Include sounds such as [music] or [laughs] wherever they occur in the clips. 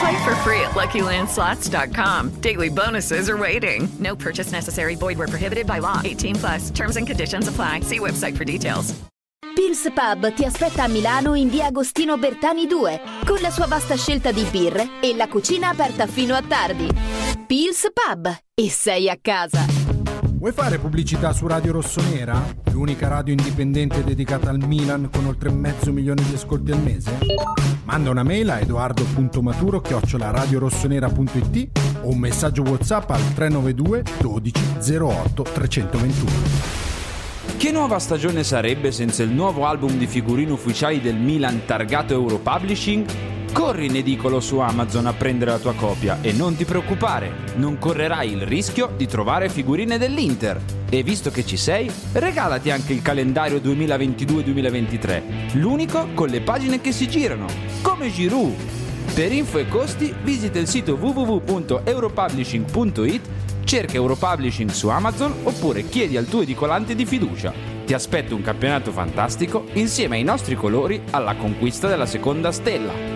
Play for free at LuckyLandSlots.com. Daily bonuses are waiting. No purchase necessary. Void where prohibited by law. 18 plus. Terms and conditions apply. See website for details. Pils Pub ti aspetta a Milano in via Agostino Bertani 2 con la sua vasta scelta di birre e la cucina aperta fino a tardi. Pils Pub e sei a casa. Vuoi fare pubblicità su Radio Rossonera? L'unica radio indipendente dedicata al Milan con oltre mezzo milione di ascolti al mese? Manda una mail a edoardo.maturo radiorossonera.it o un messaggio WhatsApp al 392 12 08 321. Che nuova stagione sarebbe senza il nuovo album di figurine ufficiali del Milan targato Europublishing? Corri in edicolo su Amazon a prendere la tua copia e non ti preoccupare, non correrai il rischio di trovare figurine dell'Inter. E visto che ci sei, regalati anche il calendario 2022-2023, l'unico con le pagine che si girano, come Giroud. Per info e costi visita il sito www.europublishing.it, cerca Europublishing su Amazon oppure chiedi al tuo edicolante di fiducia. Ti aspetto un campionato fantastico insieme ai nostri colori alla conquista della seconda stella.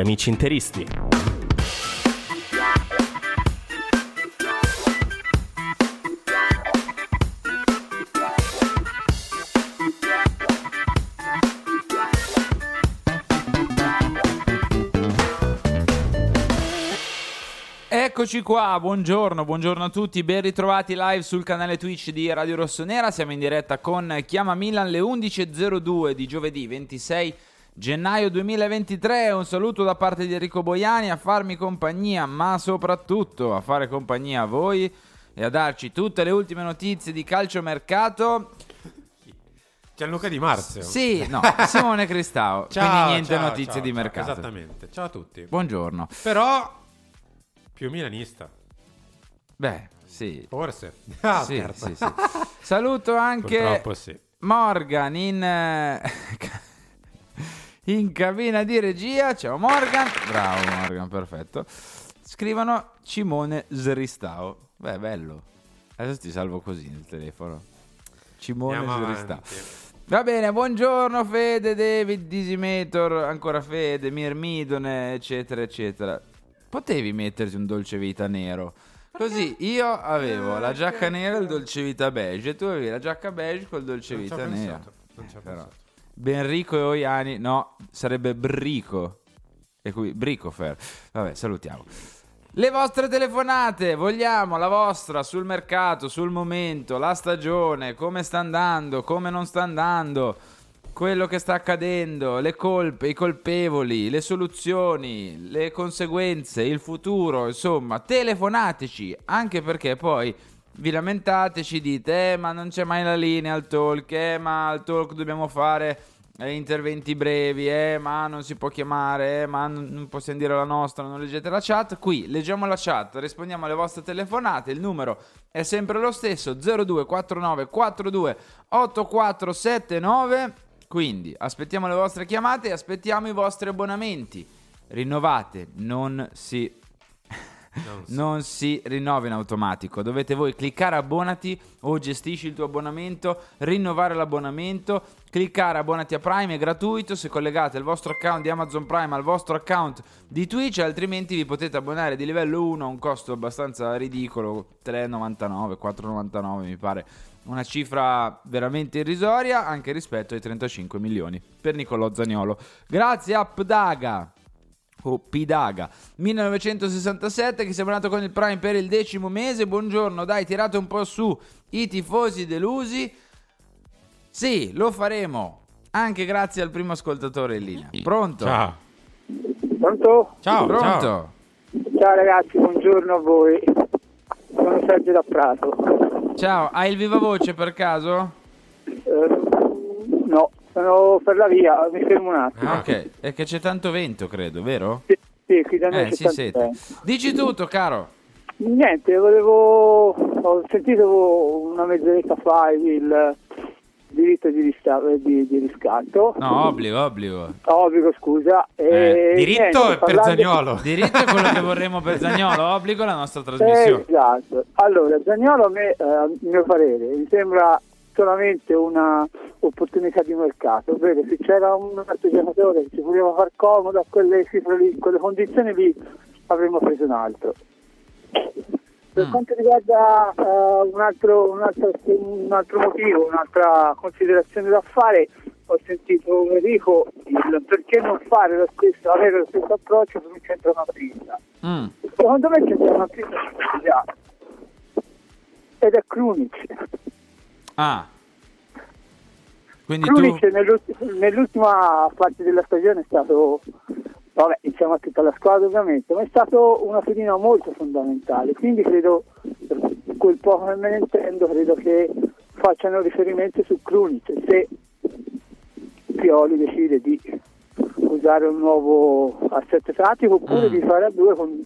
amici interisti. Eccoci qua, buongiorno, buongiorno a tutti, ben ritrovati live sul canale Twitch di Radio Rossonera, siamo in diretta con Chiama Milan le 11.02 di giovedì 26 gennaio 2023, un saluto da parte di Enrico Boiani a farmi compagnia, ma soprattutto a fare compagnia a voi e a darci tutte le ultime notizie di calciomercato. Gianluca Di Marzio. Sì, no, [laughs] Simone Cristao, Ciao, quindi niente ciao, notizie ciao, di ciao, mercato. Esattamente. Ciao a tutti. Buongiorno. Però più milanista. Beh, sì. Forse. Ah, Sì, sì, sì. Saluto anche. Morgan in, eh, in cabina di regia. Ciao Morgan. Bravo Morgan, perfetto. Scrivono Cimone Sristao. Beh, bello. Adesso ti salvo così nel telefono. Cimone Andiamo Sristao. avanti. Va bene, buongiorno Fede, David, Disimetor, ancora Fede, Mirmidone, eccetera, eccetera. Potevi metterti un dolce vita nero. Così io avevo la giacca nera e il dolce vita beige e tu avevi la giacca beige col dolce vita pensato, non ci ho pensato. Benrico e Oiani, no, sarebbe Brico. E qui Bricofer. Vabbè, salutiamo. Le vostre telefonate, vogliamo la vostra sul mercato, sul momento, la stagione, come sta andando, come non sta andando, quello che sta accadendo, le colpe, i colpevoli, le soluzioni, le conseguenze, il futuro, insomma, telefonateci, anche perché poi vi lamentateci, dite, eh, ma non c'è mai la linea al talk, eh, ma al talk dobbiamo fare eh, interventi brevi, eh, ma non si può chiamare, eh, ma non, possiamo dire la nostra, non leggete la chat. Qui leggiamo la chat, rispondiamo alle vostre telefonate, il numero è sempre lo stesso, 0249 42 8479. Quindi aspettiamo le vostre chiamate e aspettiamo i vostri abbonamenti. Rinnovate, non si Non si- rinnova in automatico. Dovete voi cliccare abbonati o gestisci il tuo abbonamento, rinnovare l'abbonamento, cliccare abbonati a Prime, è gratuito se collegate il vostro account di Amazon Prime al vostro account di Twitch, altrimenti vi potete abbonare di livello 1 a un costo abbastanza ridicolo, 3,99, 4,99 mi pare. Una cifra veramente irrisoria anche rispetto ai 35 milioni per Nicolò Zaniolo. Grazie a Pdaga o Pidaga 1967 che si è abbonato con il Prime per il decimo mese. Buongiorno, dai, tirate un po' su i tifosi delusi. Sì, lo faremo anche grazie al primo ascoltatore in linea. Pronto? Ciao. Pronto? Ciao, Pronto? ciao. Ciao ragazzi, buongiorno a voi. Sono Sergio da Prato. Ciao, hai il viva voce per caso? Eh, no, sono per la via, mi fermo un attimo. Ah, Ok, è che c'è tanto vento, credo, vero? Sì, sì, qui da noi Eh, c'è si sente. tempo. Dici tutto, caro. Niente, volevo... Ho sentito una mezz'oretta fa il diritto di, rista- di- di riscatto. No, obbligo, obbligo. Obbligo, scusa. Eh, Diritto niente, è per Zagnolo. [laughs] Diritto è quello che vorremmo per Zagnolo, obbligo la nostra Eh, trasmissione. esatto. Allora, Zagnolo a me, eh, a mio parere, mi sembra solamente una opportunità di mercato, ovvero se c'era un altro giocatore che ci voleva far comodo a quelle cifre lì, quelle condizioni lì, avremmo preso un altro. Per Mm. quanto riguarda eh, un, altro, un, altro, un altro motivo, un'altra considerazione da fare, ho sentito Enrico il perché non fare lo stesso, avere lo stesso approccio per un centrocampista. Mm. Secondo me c'è una pista già. Ed è Krunic. Ah. Quindi tu... Krunic nell'ult- nell'ultima parte della stagione è stato, vabbè, insieme a tutta la squadra ovviamente, ma è stato una pedina molto fondamentale. Quindi credo, quel poco che me ne intendo, credo che facciano riferimento su Krunic. Se Pioli decide di usare un nuovo assetto tattico oppure Mm. di fare a due con,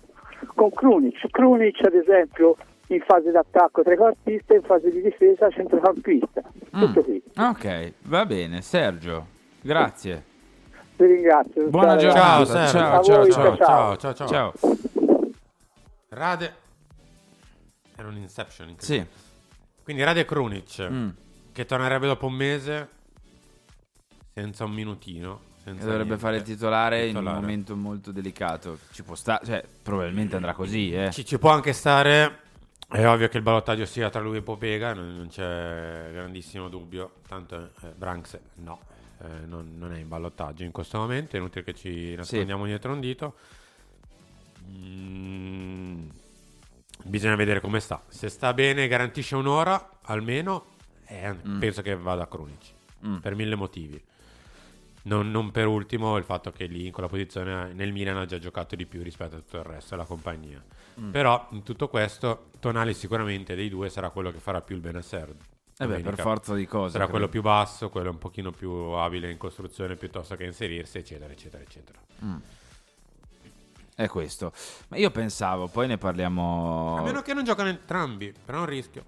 con Krunic. Krunic ad esempio in fase d'attacco trequartista, in fase di difesa centrocampista. Tutto qui. Ok, va bene, Sergio. Grazie. Vi ringrazio. Buona Ciao, giornata. Ciao, ciao, voi, ciao, ciao, ciao, ciao. Ciao. Rade. Era un Inception. Sì. Quindi Rade Krunic, Mm. che tornerebbe dopo un mese senza un minutino. Senza Dovrebbe niente. fare il titolare, in Titolare. un momento molto delicato. Ci può stare, cioè, probabilmente andrà così, eh. Ci, ci può anche stare. È ovvio che il ballottaggio sia tra lui e Popega, non, c'è grandissimo dubbio. Tanto eh, Branks no, eh, non, non è in ballottaggio in questo momento. È inutile che ci nascondiamo dietro un dito. Mm, bisogna vedere come sta. Se sta bene, garantisce un'ora almeno. eh, Mm. Penso che vada a Krunic Mm. per mille motivi. Non, non per ultimo il fatto che lì in quella posizione nel Milan ha già giocato di più rispetto a tutto il resto della compagnia. Mm. Però in tutto questo, Tonali sicuramente dei due sarà quello che farà più il Benasser. Eh beh, per forza di cose. Sarà credo. quello più basso, quello un pochino più abile in costruzione piuttosto che inserirsi, eccetera, eccetera, eccetera. Mm. È questo. Ma io pensavo, poi ne parliamo. A meno che non giocano entrambi, però è un rischio.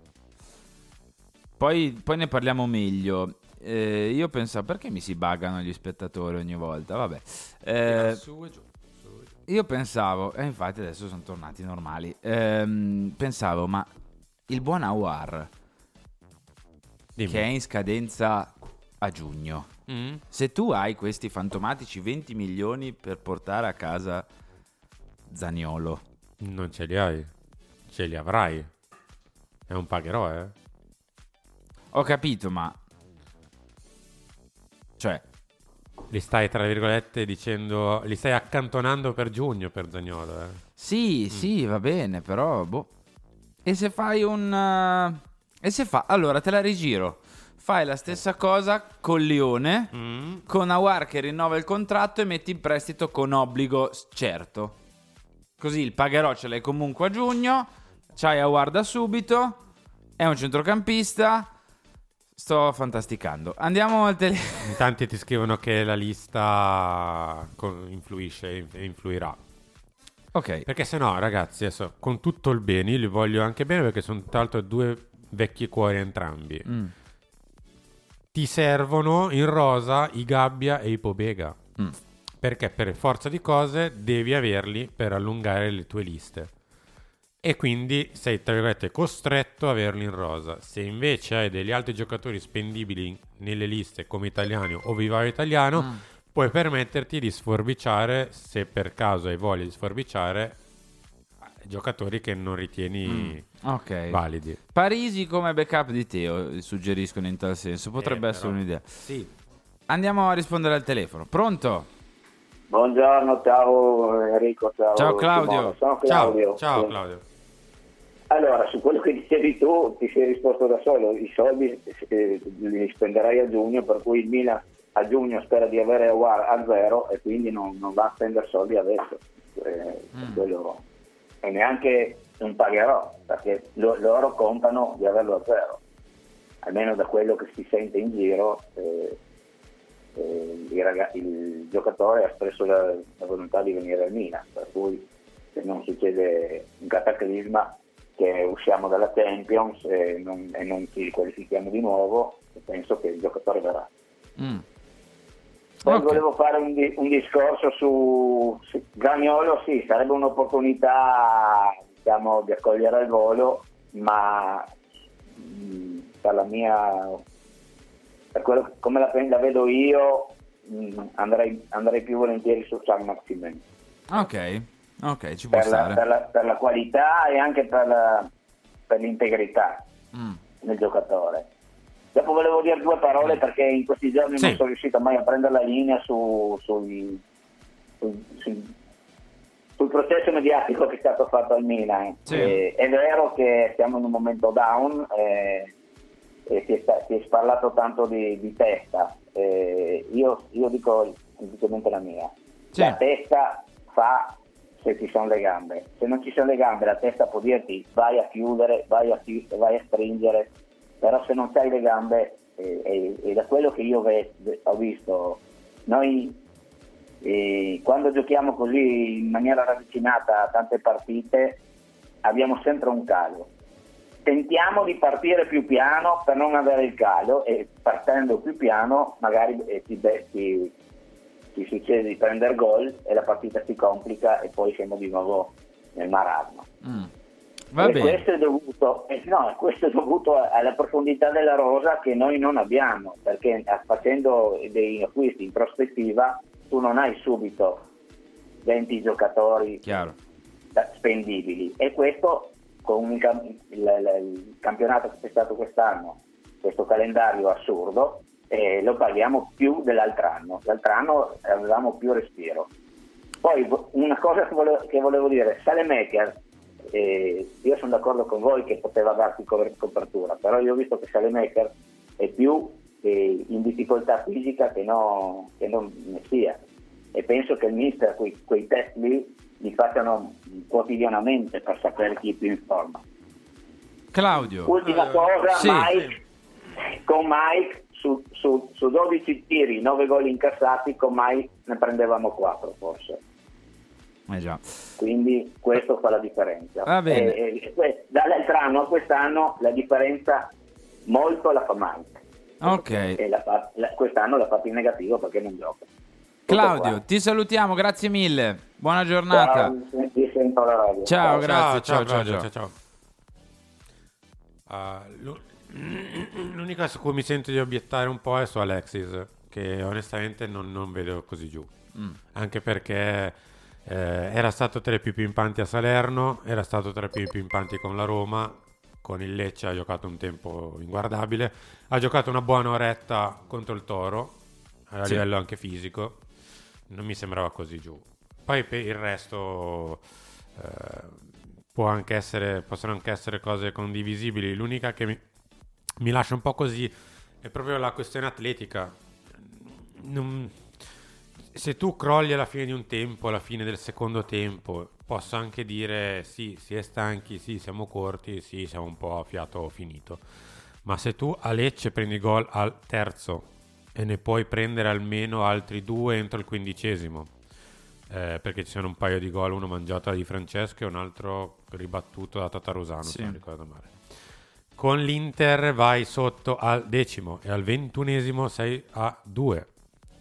Poi, poi ne parliamo meglio. Eh, io pensavo, perché mi si buggano gli spettatori ogni volta? Vabbè. Eh, Su e giù, io pensavo, e infatti adesso sono tornati normali. Ehm, pensavo, ma il buon Awar, Dimmi. che è in scadenza a giugno, Mm? se tu hai questi fantomatici 20 milioni per portare a casa Zaniolo, Non ce li hai, ce li avrai. È un pagherò, eh. ho capito, ma. Cioè, Li stai, tra virgolette, dicendo... Li stai accantonando per giugno per Zagnolo, eh. Sì, sì, va bene, però boh. E se fai un eh, e se fa allora te la rigiro. Fai la stessa cosa con Lione, Mm. con Awar che rinnova il contratto e metti in prestito con obbligo certo. Così il pagherò ce l'hai comunque a giugno, c'hai Awar da subito, è un centrocampista. Sto fantasticando. Andiamo al tele In tanti ti scrivono che la lista influisce e influirà. Ok. Perché se no, ragazzi, adesso con tutto il bene, io li voglio anche bene perché sono tra l'altro due vecchi cuori entrambi. Mm. Ti servono in rosa i Gabbia e i Pobega. Mm. Perché per forza di cose devi averli per allungare le tue liste. E quindi sei tra virgolette costretto a averli in rosa. Se invece hai degli altri giocatori spendibili nelle liste come italiani o vivario italiano, Mm. puoi permetterti di sforbiciare, se per caso hai voglia di sforbiciare, giocatori che non ritieni Ok. validi. Parisi come backup di Teo suggeriscono in tal senso. Potrebbe Eh, essere però- un'idea. Sì. Andiamo a rispondere al telefono. Pronto? Buongiorno, ciao Enrico, ciao. Ciao, Claudio. Sono Claudio. Ciao, ciao. Claudio. Allora, su quello che dicevi tu, ti sei risposto da solo. I soldi eh, li spenderai a giugno, per cui il Milan a giugno spera di avere Awar a zero e quindi non, non va a spendere soldi adesso. Eh, Mm. e neanche non pagherò, perché lo- loro contano di averlo a zero. Almeno da quello che si sente in giro, eh, eh, il, raga- il giocatore ha espresso la, la volontà di venire al Milan, per cui se non succede un cataclisma che usciamo dalla Champions e non, e non ci qualifichiamo di nuovo, penso che il giocatore verrà. Mm. Poi Ok. volevo fare un, di- un discorso su, su Gagnolo, sì, sarebbe un'opportunità diciamo, di accogliere al volo, ma mh, per la mia, per quello, come la, la vedo io, mh, andrei, andrei più volentieri su San Maximen. Ok. Ok, ci può Per la, per, la, per la qualità e anche per, la- per l'integrità Mm. del giocatore. Dopo volevo dire due parole perché in questi giorni Sì. non sono riuscito mai a prendere la linea su, sui- sul, sul- sul processo mediatico che è stato fatto al Milan. Sì. Eh, è vero che siamo in un momento down eh, e si è, si è parlato tanto di, di testa. Eh, io, io dico semplicemente la mia. Sì. La testa fa se ci sono le gambe. Se non ci sono le gambe la testa può dirti vai a chiudere, vai a, chi- vai a stringere, però se non hai le gambe, eh, e, e da quello che io ve- ho visto, noi eh, quando giochiamo così in maniera ravvicinata a tante partite abbiamo sempre un calo. Tentiamo di partire più piano per non avere il calo e partendo più piano magari eh, ti, ti- ti succede di prendere gol e la partita si complica e poi siamo di nuovo nel marasma. Mm. E questo è dovuto, eh, no, questo è dovuto alla profondità della rosa che noi non abbiamo, perché eh, facendo dei acquisti in prospettiva tu non hai subito 20 giocatori Chiaro. spendibili e questo con il- il- il campionato che c'è stato quest'anno, questo calendario assurdo, eh, lo paghiamo più dell'altro anno. L'altro anno avevamo più respiro. Poi una cosa che volevo, che volevo dire, Salemaker, eh, io sono d'accordo con voi che poteva darti copertura, però io ho visto che Salemaker è più eh, in difficoltà fisica che, no- che non ne sia e penso che il mister quei, quei test lì li facciano quotidianamente per sapere chi è più in forma. Claudio. Ultima cosa, sì. Mike, con Mike su, su- su 12 tiri, 9 gol incassati, con Mike ne prendevamo 4 forse. Eh già. Quindi questo fa la differenza. Va bene. E- e- que- dall'altro anno a quest'anno la differenza molto la fa Mike. Ok. E la fa- la- quest'anno l'ha fatto in negativo perché non gioca. Claudio, ti salutiamo, grazie mille. Buona giornata. Ciao. Ciao, grazie. Ciao, ciao, Claudio, ciao. ciao. Ah, l'u- l'unica su cui mi sento di obiettare un po' è su Alexis, che onestamente non, non vedo così giù. Mm. Anche perché eh, era stato tra i più pimpanti a Salerno, era stato tra i più pimpanti con la Roma, con il Lecce ha giocato un tempo inguardabile, ha giocato una buona oretta contro il Toro, a Sì. livello anche fisico, non mi sembrava così giù. Poi per il resto eh, può anche essere, possono anche essere cose condivisibili. L'unica che mi, mi lascia un po' così è proprio la questione atletica. Non- se tu crolli alla fine di un tempo, alla fine del secondo tempo, posso anche dire sì, si è stanchi, sì, siamo corti, sì, siamo un po' a fiato finito. Ma se tu a Lecce prendi gol al terzo e ne puoi prendere almeno altri due entro il quindicesimo, eh, perché ci sono un paio di gol, uno mangiato da Di Francesco e un altro ribattuto da Tatarusano, Sì. se non ricordo male. Con l'Inter vai sotto al decimo e al ventunesimo sei a due.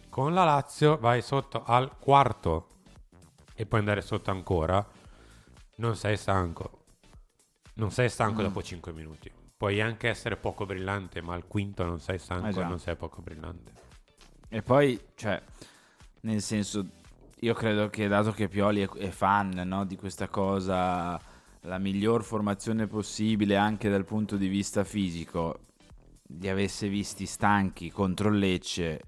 Con la Lazio vai sotto al quarto e puoi andare sotto ancora. Non sei stanco. non sei stanco Mm. dopo 5 minuti. Puoi anche essere poco brillante, ma al quinto non sei stanco Eh e già. non sei poco brillante. E poi, cioè, nel senso, io credo che dato che Pioli è, è fan no, di questa cosa, la miglior formazione possibile anche dal punto di vista fisico, li avesse visti stanchi contro Lecce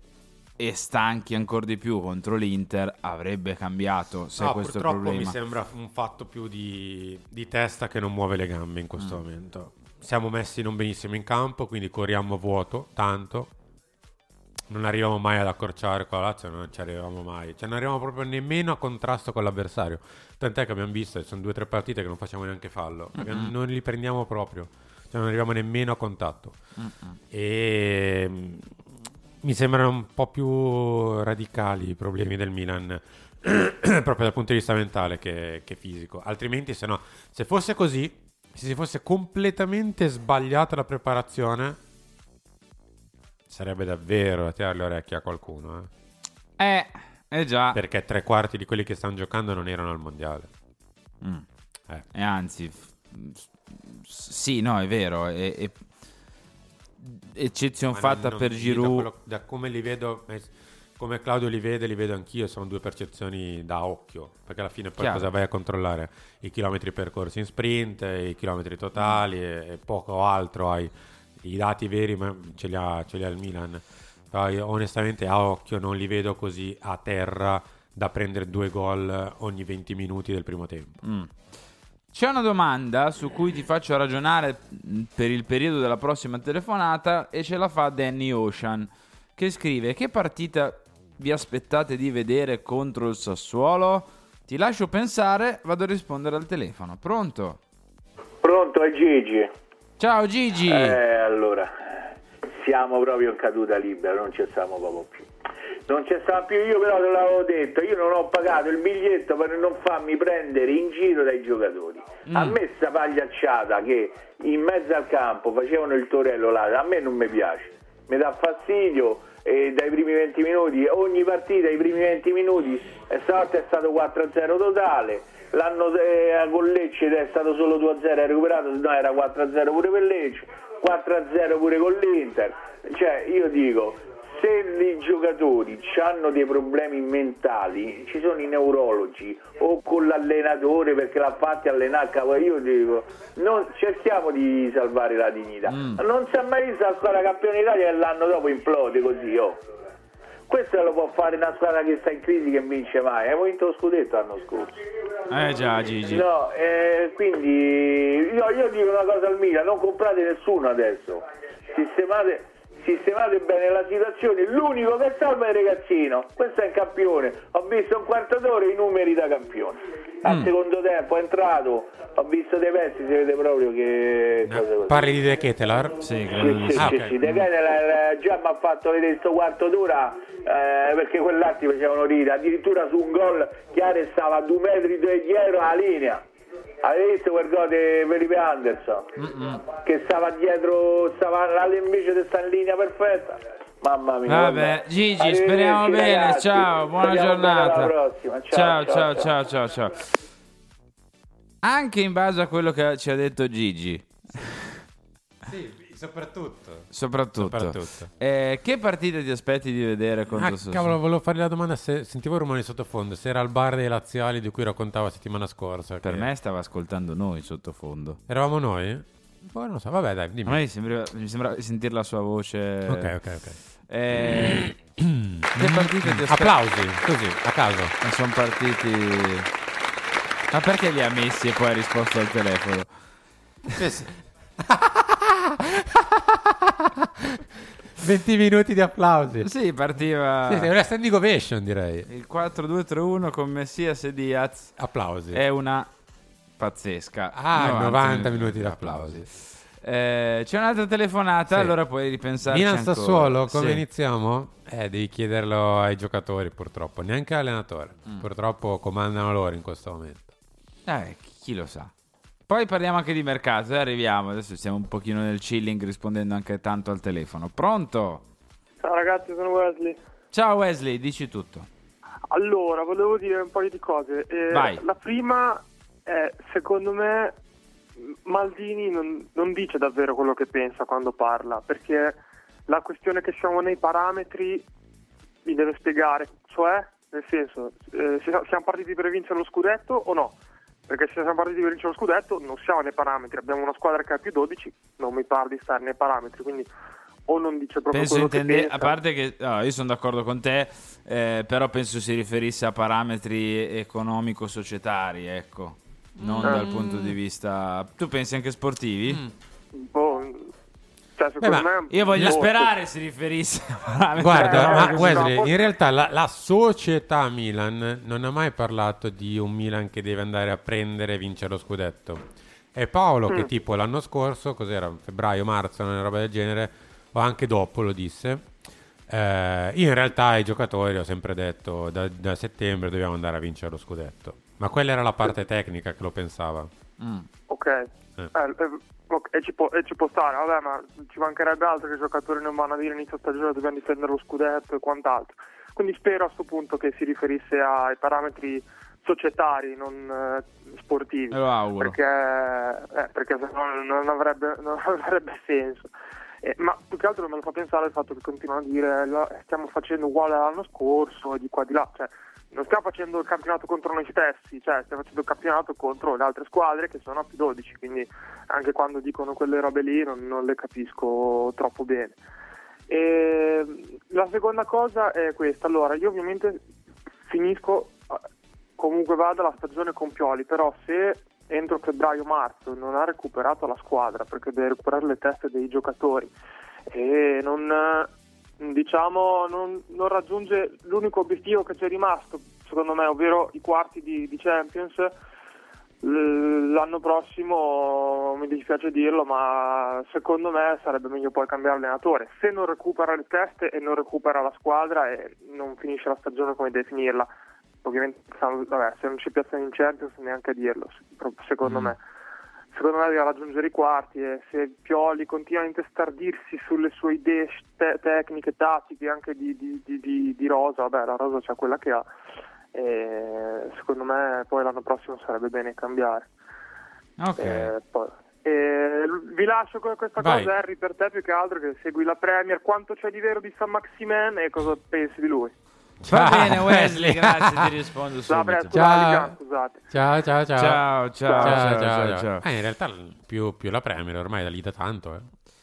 e stanchi ancora di più contro l'Inter, avrebbe cambiato, se No, questo è il purtroppo mi problema. sembra un fatto più di, di testa che non muove le gambe in questo Mm. momento. Siamo messi non benissimo in campo, quindi corriamo a vuoto, tanto. Non arriviamo mai ad accorciare con la Lazio, non ci arriviamo mai. Cioè non arriviamo proprio nemmeno a contrasto con l'avversario. Tant'è che abbiamo visto, sono due o tre partite che non facciamo neanche fallo. Mm-mm. Non li prendiamo proprio. Cioè non arriviamo nemmeno a contatto. Mm-mm. E mm, mi sembrano un po' più radicali i problemi del Milan, [clears throat] proprio dal punto di vista mentale che, che fisico. Altrimenti, se no, se fosse così, se si fosse completamente sbagliata la preparazione, sarebbe davvero da tirare le orecchie a qualcuno. Eh. Eh, eh già. Perché tre quarti di quelli che stanno giocando non erano al mondiale. Mm. Eh. E anzi, sì, no, è vero. È, è- eccezione Ma fatta non- per non- Giroud. Da, da come li vedo, eh, come Claudio li vede, li vedo anch'io. Sono due percezioni da occhio. Perché alla fine poi Chiaro. cosa vai a controllare? I chilometri percorsi in sprint, i chilometri totali e, e poco altro. Hai i dati veri, ma ce li ha, ce li ha il Milan. Io onestamente a occhio non li vedo così a terra da prendere due gol ogni 20 minuti del primo tempo. Mm. C'è una domanda su cui ti faccio ragionare mh, per il periodo della prossima telefonata e ce la fa Danny Ocean che scrive che partita vi aspettate di vedere contro il Sassuolo? Ti lascio pensare, vado a rispondere al telefono. Pronto? Pronto, è Gigi. Ciao Gigi. Eh, allora, siamo proprio in caduta libera, non ci stiamo proprio più. Non ci stiamo più, io però te l'avevo detto, io non ho pagato il biglietto per non farmi prendere in giro dai giocatori. A Mm. me sta pagliacciata che in mezzo al campo facevano il torello là, a me non mi piace, mi dà fastidio e dai primi 20 minuti, ogni partita, i primi 20 minuti, stavolta è stato 4-0 totale, l'anno eh, con Lecce è stato solo 2-0, è recuperato, no era 4-0 pure per Lecce, 4-0 pure con l'Inter, cioè io dico, se i giocatori hanno dei problemi mentali, ci sono i neurologi o con l'allenatore perché l'ha fatti allenare io dico, non, cerchiamo di salvare la dignità. Non si è mai vista la squadra campione d'Italia e l'anno dopo implode così, oh. Questo lo può fare una squadra che sta in crisi che vince mai. Abbiamo vinto lo scudetto l'anno scorso. Eh già Gigi. No, eh, quindi io, io dico una cosa al Milan, non comprate nessuno adesso, sistemate, sistemate bene la situazione, l'unico che salva è il ragazzino, questo è il campione, ho visto un quarto d'ora i numeri da campione, al Mm. secondo tempo è entrato, ho visto dei pezzi, si vede proprio che... così. Parli di De Ketelar? Sì, Sì, sì, Ah, sì, ok. sì, De Keteler, eh, già mi ha fatto vedere questo quarto d'ora eh, perché quell'altro facevano ridere, addirittura su un gol Chiare stava a due metri dietro la linea. Avete visto quel gol di Felipe Anderson? Che stava dietro, stava invece di stare in linea perfetta. Mamma mia. Vabbè, Gigi, speriamo bene. ragazzi. Ciao, buona Speriamo bene alla giornata. prossima. Ciao, Ciao, ciao, ciao, ciao, ciao, ciao. Anche in base a quello che ci ha detto Gigi. Sì, soprattutto. Soprattutto. Soprattutto. Eh, che partite ti aspetti di vedere contro Ah, Sassuolo? cavolo, volevo fargli la domanda se sentivo il rumore sottofondo, se era al bar dei laziali di cui raccontavo la settimana scorsa. Per che- me stava ascoltando noi sottofondo. Eravamo noi? Boh, non lo so, vabbè dai, A dimmi. me sembrava, mi sembra di sentire la sua voce. Ok, ok, ok. Eh, [clears throat] che partite ti aspetti? Applausi, così, a caso. Sono partiti. Ma perché li ha messi e poi ha risposto al telefono? [laughs] [laughs] 20 minuti di applausi. Sì, partiva. Sì, è una standing ovation, direi. Il 4-2-3-1 con Messias e Diaz. Applausi. È una pazzesca. Ah, 90 minuti di applausi. Eh, c'è un'altra telefonata, Sì. allora puoi ripensarci Milan ancora. Sassuolo, come Sì. iniziamo? Eh, devi chiederlo ai giocatori, purtroppo. Neanche all'allenatore. Mm. Purtroppo comandano loro in questo momento. Eh, chi lo sa. Poi parliamo anche di mercato, eh, arriviamo. Adesso siamo un pochino nel chilling rispondendo anche tanto al telefono. Pronto? Ciao ragazzi, sono Wesley. Ciao Wesley, dici tutto. Allora, volevo dire un paio di cose. Eh, Vai. La prima è, secondo me, Maldini non, non dice davvero quello che pensa quando parla, perché la questione che siamo nei parametri mi deve spiegare, cioè, nel senso, eh, siamo partiti per vincere lo scudetto o no? Perché se siamo partiti per vincere lo scudetto non siamo nei parametri, abbiamo una squadra che ha più 12, non mi pare di stare nei parametri, quindi o non dice proprio Penso quello che intende, pensa. a parte che no, io sono d'accordo con te, eh, però penso si riferisse a parametri economico-societari, ecco, non Mm. dal punto di vista. Tu pensi anche sportivi? Boh, cioè, secondo me... Io voglio boh, sperare si riferisse Guarda, ma economico-societari. Wesley, in realtà la, la società Milan non ha mai parlato di un Milan che deve andare a prendere e vincere lo scudetto. È Paolo che Mm. tipo l'anno scorso, cos'era, febbraio, marzo, una roba del genere, o anche dopo lo disse. eh, io in realtà ai giocatori ho sempre detto da, da settembre dobbiamo andare a vincere lo scudetto. Ma quella era la parte tecnica che lo pensava. Ok, Eh. Eh, eh, ok, e, ci può, e ci può stare, vabbè, ma ci mancherebbe altro che i giocatori non vanno a dire inizio stagione dobbiamo difendere lo scudetto e quant'altro. Quindi spero a questo punto che si riferisse ai parametri societari, non eh, sportivi. Perché, eh, perché se no non avrebbe, non [laughs] avrebbe senso. Eh, ma più che altro me lo fa pensare il fatto che continuano a dire "La- stiamo facendo uguale all'anno scorso e di qua di là. Cioè, non stiamo facendo il campionato contro noi stessi, cioè stiamo facendo il campionato contro le altre squadre che sono a più 12, quindi anche quando dicono quelle robe lì non, non le capisco troppo bene. E la seconda cosa è questa, allora io ovviamente finisco comunque vada la stagione con Pioli, però se entro febbraio-marzo non ha recuperato la squadra perché deve recuperare le teste dei giocatori e non, diciamo, non, non raggiunge l'unico obiettivo che ci è rimasto, secondo me, ovvero i quarti di, di Champions, l'anno prossimo mi dispiace dirlo, ma secondo me sarebbe meglio poi cambiare allenatore. Se non recupera le teste e non recupera la squadra e non finisce la stagione come deve finirla, ovviamente vabbè, se non ci piazzano in Champions neanche a dirlo, secondo me. Secondo me deve raggiungere i quarti e se Pioli continua a intestardirsi sulle sue idee te- tecniche, tattiche, anche di, di- di- di- di Rosa, vabbè la Rosa c'ha quella che ha, e secondo me poi l'anno prossimo sarebbe bene cambiare. Ok. Eh, poi- l- vi lascio con questa Vai. cosa Harry per te più che altro che segui la Premier, quanto c'è di vero di San Maximen e cosa pensi di lui? Va bene, [laughs] Wesley, grazie, ti rispondo No, subito. beh, scusate, Ciao. scusate. Ciao, ciao, ciao. Ciao, ciao, ciao, ciao, ciao. Eh, in realtà più, più la Premier ormai da lì da tanto. Eh.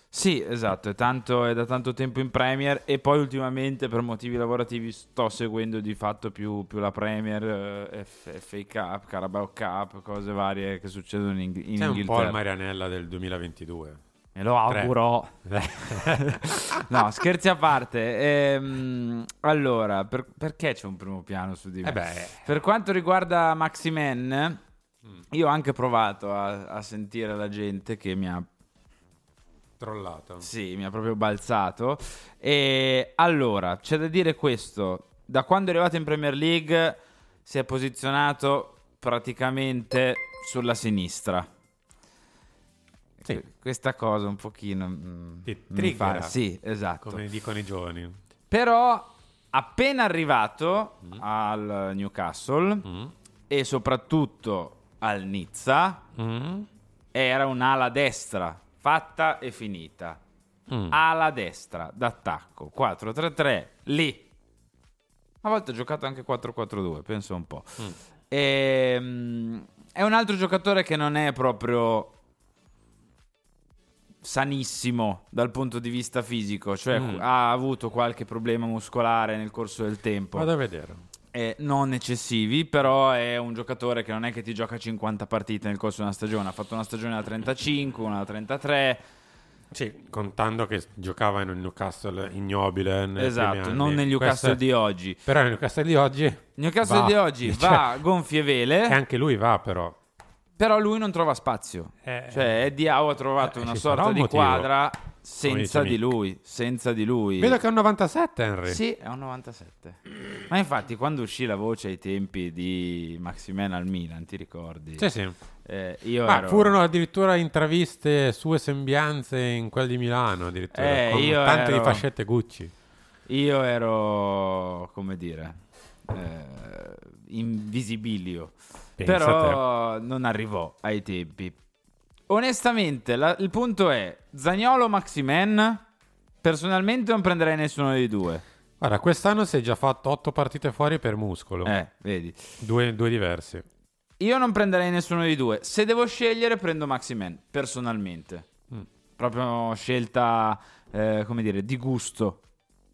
Sì, esatto, è, tanto, è da tanto tempo in Premier e poi ultimamente per motivi lavorativi sto seguendo di fatto più, più la Premier, eh, FA Cup, Carabao Cup, cose varie che succedono in, in C'è un po' il Inghilterra. Marianella del 2022. Me lo auguro. [laughs] no, scherzi a parte. ehm, allora, per- perché c'è un primo piano su di me? Eh. Per quanto riguarda Maximen, io ho anche provato a, a sentire la gente che mi ha Trollato. sì, mi ha proprio balzato. E allora, c'è da dire questo: da quando è arrivato in Premier League si è posizionato praticamente sulla sinistra. Sì. Questa cosa un pochino mm, Ti triggera. Sì, esatto. Come dicono i giovani. Però appena arrivato Mm. al Newcastle e soprattutto al Nizza Mm. era un'ala destra fatta e finita. Mm. Ala destra d'attacco 4-3-3 lì. A volte ho giocato anche 4-4-2, penso un po'. Mm. Ehm, è un altro giocatore che non è proprio sanissimo dal punto di vista fisico, cioè Mm. ha avuto qualche problema muscolare nel corso del tempo. Vado a vedere. Eh, non eccessivi, però è un giocatore che non è che ti gioca 50 partite nel corso di una stagione, ha fatto una stagione da 35, una da 33. Sì, contando che giocava in un Newcastle ignobile. Esatto, non nel Newcastle Questo- di oggi. Però il Newcastle di oggi. Newcastle va. di oggi Cioè, va gonfie vele, E anche lui va, però. Però lui non trova spazio. Eh, Cioè Eddie Howe ha trovato eh, una sarà sorta un di motivo, quadra senza di lui, senza di lui. Vedo che è un 97, Henry. Sì, è un 97. Ma infatti quando uscì la voce ai tempi di Maximen al Milan, ti ricordi? Sì, sì. Eh, io Ma ero... furono addirittura intraviste sue sembianze in quel di Milano, addirittura. Eh, con io tante ero- di fascette Gucci. Io ero, come dire, eh, invisibilio. Pensa Però non arrivò ai tempi. onestamente, la- il punto è Zagnolo o Maximen? Personalmente non prenderei nessuno dei due. Guarda, quest'anno si è già fatto otto partite fuori per muscolo. Eh, vedi. Due, due diversi. Io non prenderei nessuno dei due. Se devo scegliere, prendo Maximen, personalmente. Mm. Proprio scelta, eh, come dire, di gusto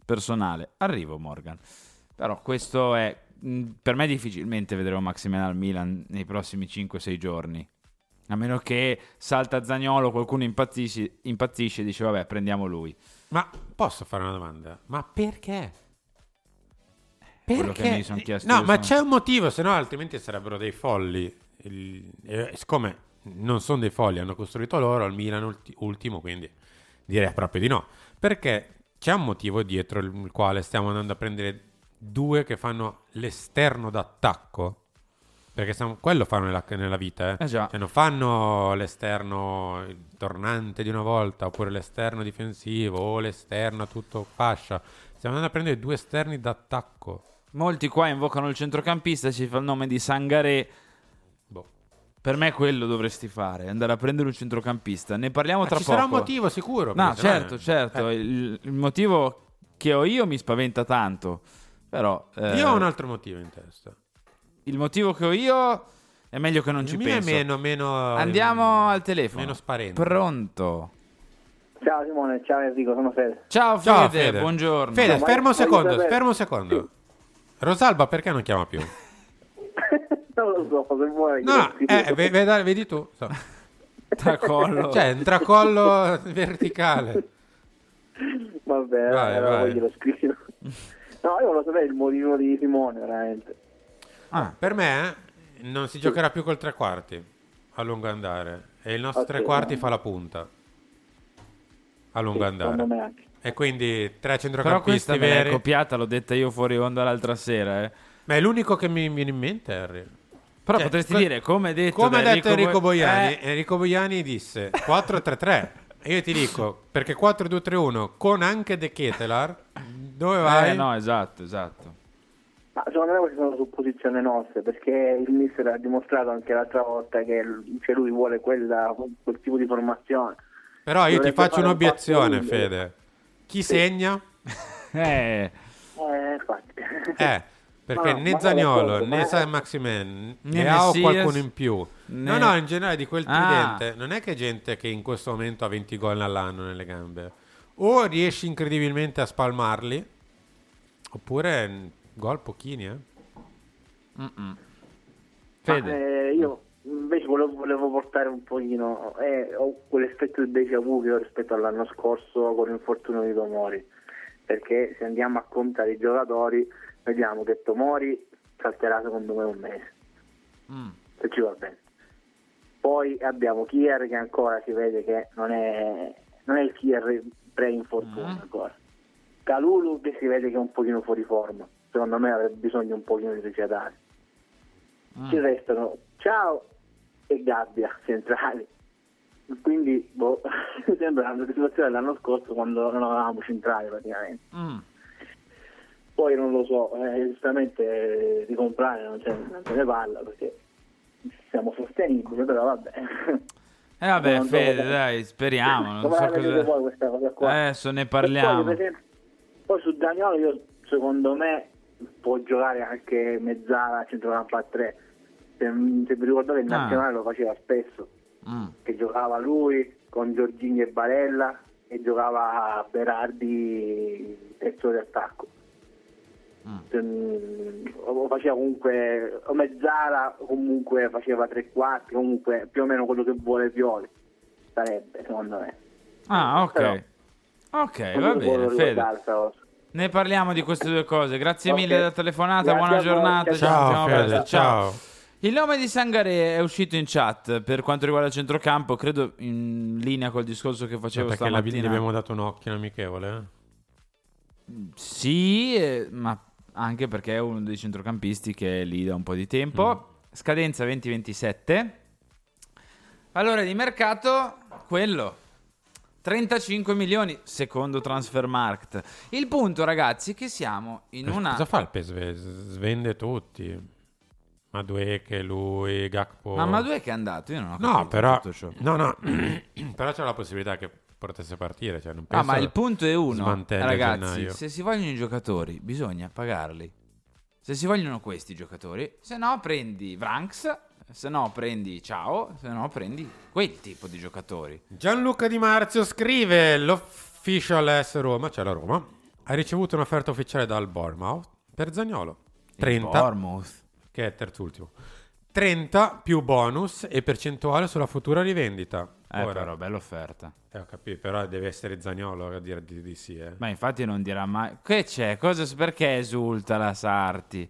personale. Arrivo, Morgan. Però questo è... mh, Per me difficilmente vedremo Maximen al Milan nei prossimi 5-6 giorni. A meno che salta Zagnolo, qualcuno impazzisce, impazzisce e dice vabbè prendiamo lui. Ma posso fare una domanda? Ma perché? Quello Perché? che mi son chiesto no, ma sono- c'è un motivo, se no altrimenti sarebbero dei folli. Il- e siccome non sono dei folli, hanno costruito loro al Milan ulti- ultimo, quindi direi proprio di no. Perché c'è un motivo dietro il quale stiamo andando a prendere due che fanno l'esterno d'attacco. Perché stiamo- quello fanno nella, nella vita, eh. Eh già. Cioè, non fanno l'esterno tornante di una volta, oppure l'esterno difensivo, o l'esterno tutto fascia. Stiamo andando a prendere due esterni d'attacco. Molti qua invocano il centrocampista, ci fa il nome di Sangaré. Boh. Per me quello dovresti fare, andare a prendere un centrocampista. Ne parliamo Ma tra ci poco. sarà un motivo sicuro. No, certo, certo. eh. Il, il motivo che ho io mi spaventa tanto. Però... eh, Io ho un altro motivo in testa. Il motivo che ho io è meglio che non Il ci penso. meno- meno- Andiamo al telefono. meno sparente. Pronto. Ciao Simone, ciao Enrico, sono Fede. Ciao Fede, Ciao, Fede. buongiorno. Fede, No, fermo un secondo, fermo un secondo. Rosalba perché non chiama più? [laughs] Non lo so, se vuoi. No, eh, ve- veda- vedi tu. so. [laughs] Tracollo. Cioè, un tracollo verticale. Va bene, Vai, allora vai. poi glielo scrivo. No, io volevo sapere il motivo di Simone, veramente. Ah, per me eh, non si giocherà più col tre quarti a lungo andare. E il nostro Ok, tre quarti no. fa la punta a lungo Sì, andare. secondo me anche. E quindi tre Però centrocampisti l'hai veri. copiata, l'ho detta io fuori onda l'altra sera. eh. Ma è l'unico che mi viene in mente, Harry. Però Cioè, potresti que- dire, come detto Come ha detto Enrico Bo- Boiani, Eh, Enrico Boiani disse 4-3-3. E io ti dico, perché 4-2-3-1 con anche De Ketelar, dove vai? eh, no, esatto, esatto. Ma secondo me queste sono supposizioni nostre, perché il mister ha dimostrato anche l'altra volta che cioè lui vuole quella, quel tipo di formazione. Però io ti Dovrebbe faccio fare un un'obiezione, lungo. Fede. Chi segna? [laughs] Eh, Eh, infatti. Eh, perché Ma- né Zagnolo né San Maximen Né né ha o Messias, qualcuno in più. né- No, no, in generale di quel Ah. tridente non è che gente che in questo momento ha 20 gol all'anno nelle gambe. O riesci incredibilmente a spalmarli, oppure mm, gol pochini, eh. mm-mm. Ma, eh, io invece volevo, volevo portare un pochino, eh, ho quell'effetto di déjà vu che ho rispetto all'anno scorso con l'infortunio di Tomori, perché se andiamo a contare i giocatori vediamo che Tomori salterà secondo me un mese, Mm. se ci va bene. Poi abbiamo Kier che ancora si vede che non è, non è il Kier pre-infortunio Mm. ancora. Calulu che si vede che è un pochino fuori forma, secondo me avrebbe bisogno un pochino di rifiatare. Mm. Ci restano Ciao e Gabbia centrali. Quindi boh, [laughs] sembra la situazione dell'anno scorso quando non avevamo centrali praticamente. Mm. Poi non lo so, eh, giustamente eh, di comprare non, c'è, non se ne parla perché siamo sostenibili, però vabbè. Eh vabbè, Fede, dai, speriamo. Non so cosa... voi questa cosa qua? Adesso ne E Poi, parliamo. per esempio, poi su Daniolo io secondo me può giocare anche mezzala a centrocampo a tre. Se, se vi ricordate il Ah. nazionale lo faceva spesso, Mm. che giocava lui con Giorgini e Barella e giocava Berardi terzo di attacco. Mm. Mm, o faceva comunque o mezzala comunque faceva tre quarti, comunque più o meno quello che vuole Pioli sarebbe secondo me. Ah, ok. Però- Ok, va bene, Fede. Ne parliamo di queste due cose. Grazie Ok. mille della telefonata, Grazie buona giornata. ciao, ci ciao. ciao. Il nome di Sangare è uscito in chat per quanto riguarda il centrocampo, credo in linea col discorso che facevo perché la- gli stamattina. abbiamo dato un occhio amichevole, eh? Sì, eh, ma anche perché è uno dei centrocampisti che è lì da un po' di tempo. Scadenza 2027. Valore di mercato, quello. 35 milioni secondo Transfermarkt. Il punto, ragazzi, è che siamo in Eh, una... Cosa fa il PSV? Svende tutti. Madueke, lui, Gakpo. Ma Madue che è andato? Io non ho capito No, però, no, no, [clears throat] però c'è la possibilità che potesse partire. Cioè non Ah, ma il punto è uno, ragazzi, gennaio. se si vogliono i giocatori, bisogna pagarli. Se si vogliono questi giocatori, se no prendi Vranks, se no prendi Ciao, se no prendi quel tipo di giocatori. Gianluca Di Marzio scrive l'official S Roma, cioè la Roma, ha ricevuto un'offerta ufficiale dal Bournemouth per Zagnolo. 30, Bournemouth. che è terzultimo. 30 più bonus e percentuale sulla futura rivendita. Eh, però, bella offerta. Eh, ho capito, però deve essere Zagnolo a dire di, di sì, eh. Ma infatti non dirà mai... Che c'è? Cosa, perché esulta la Sarti?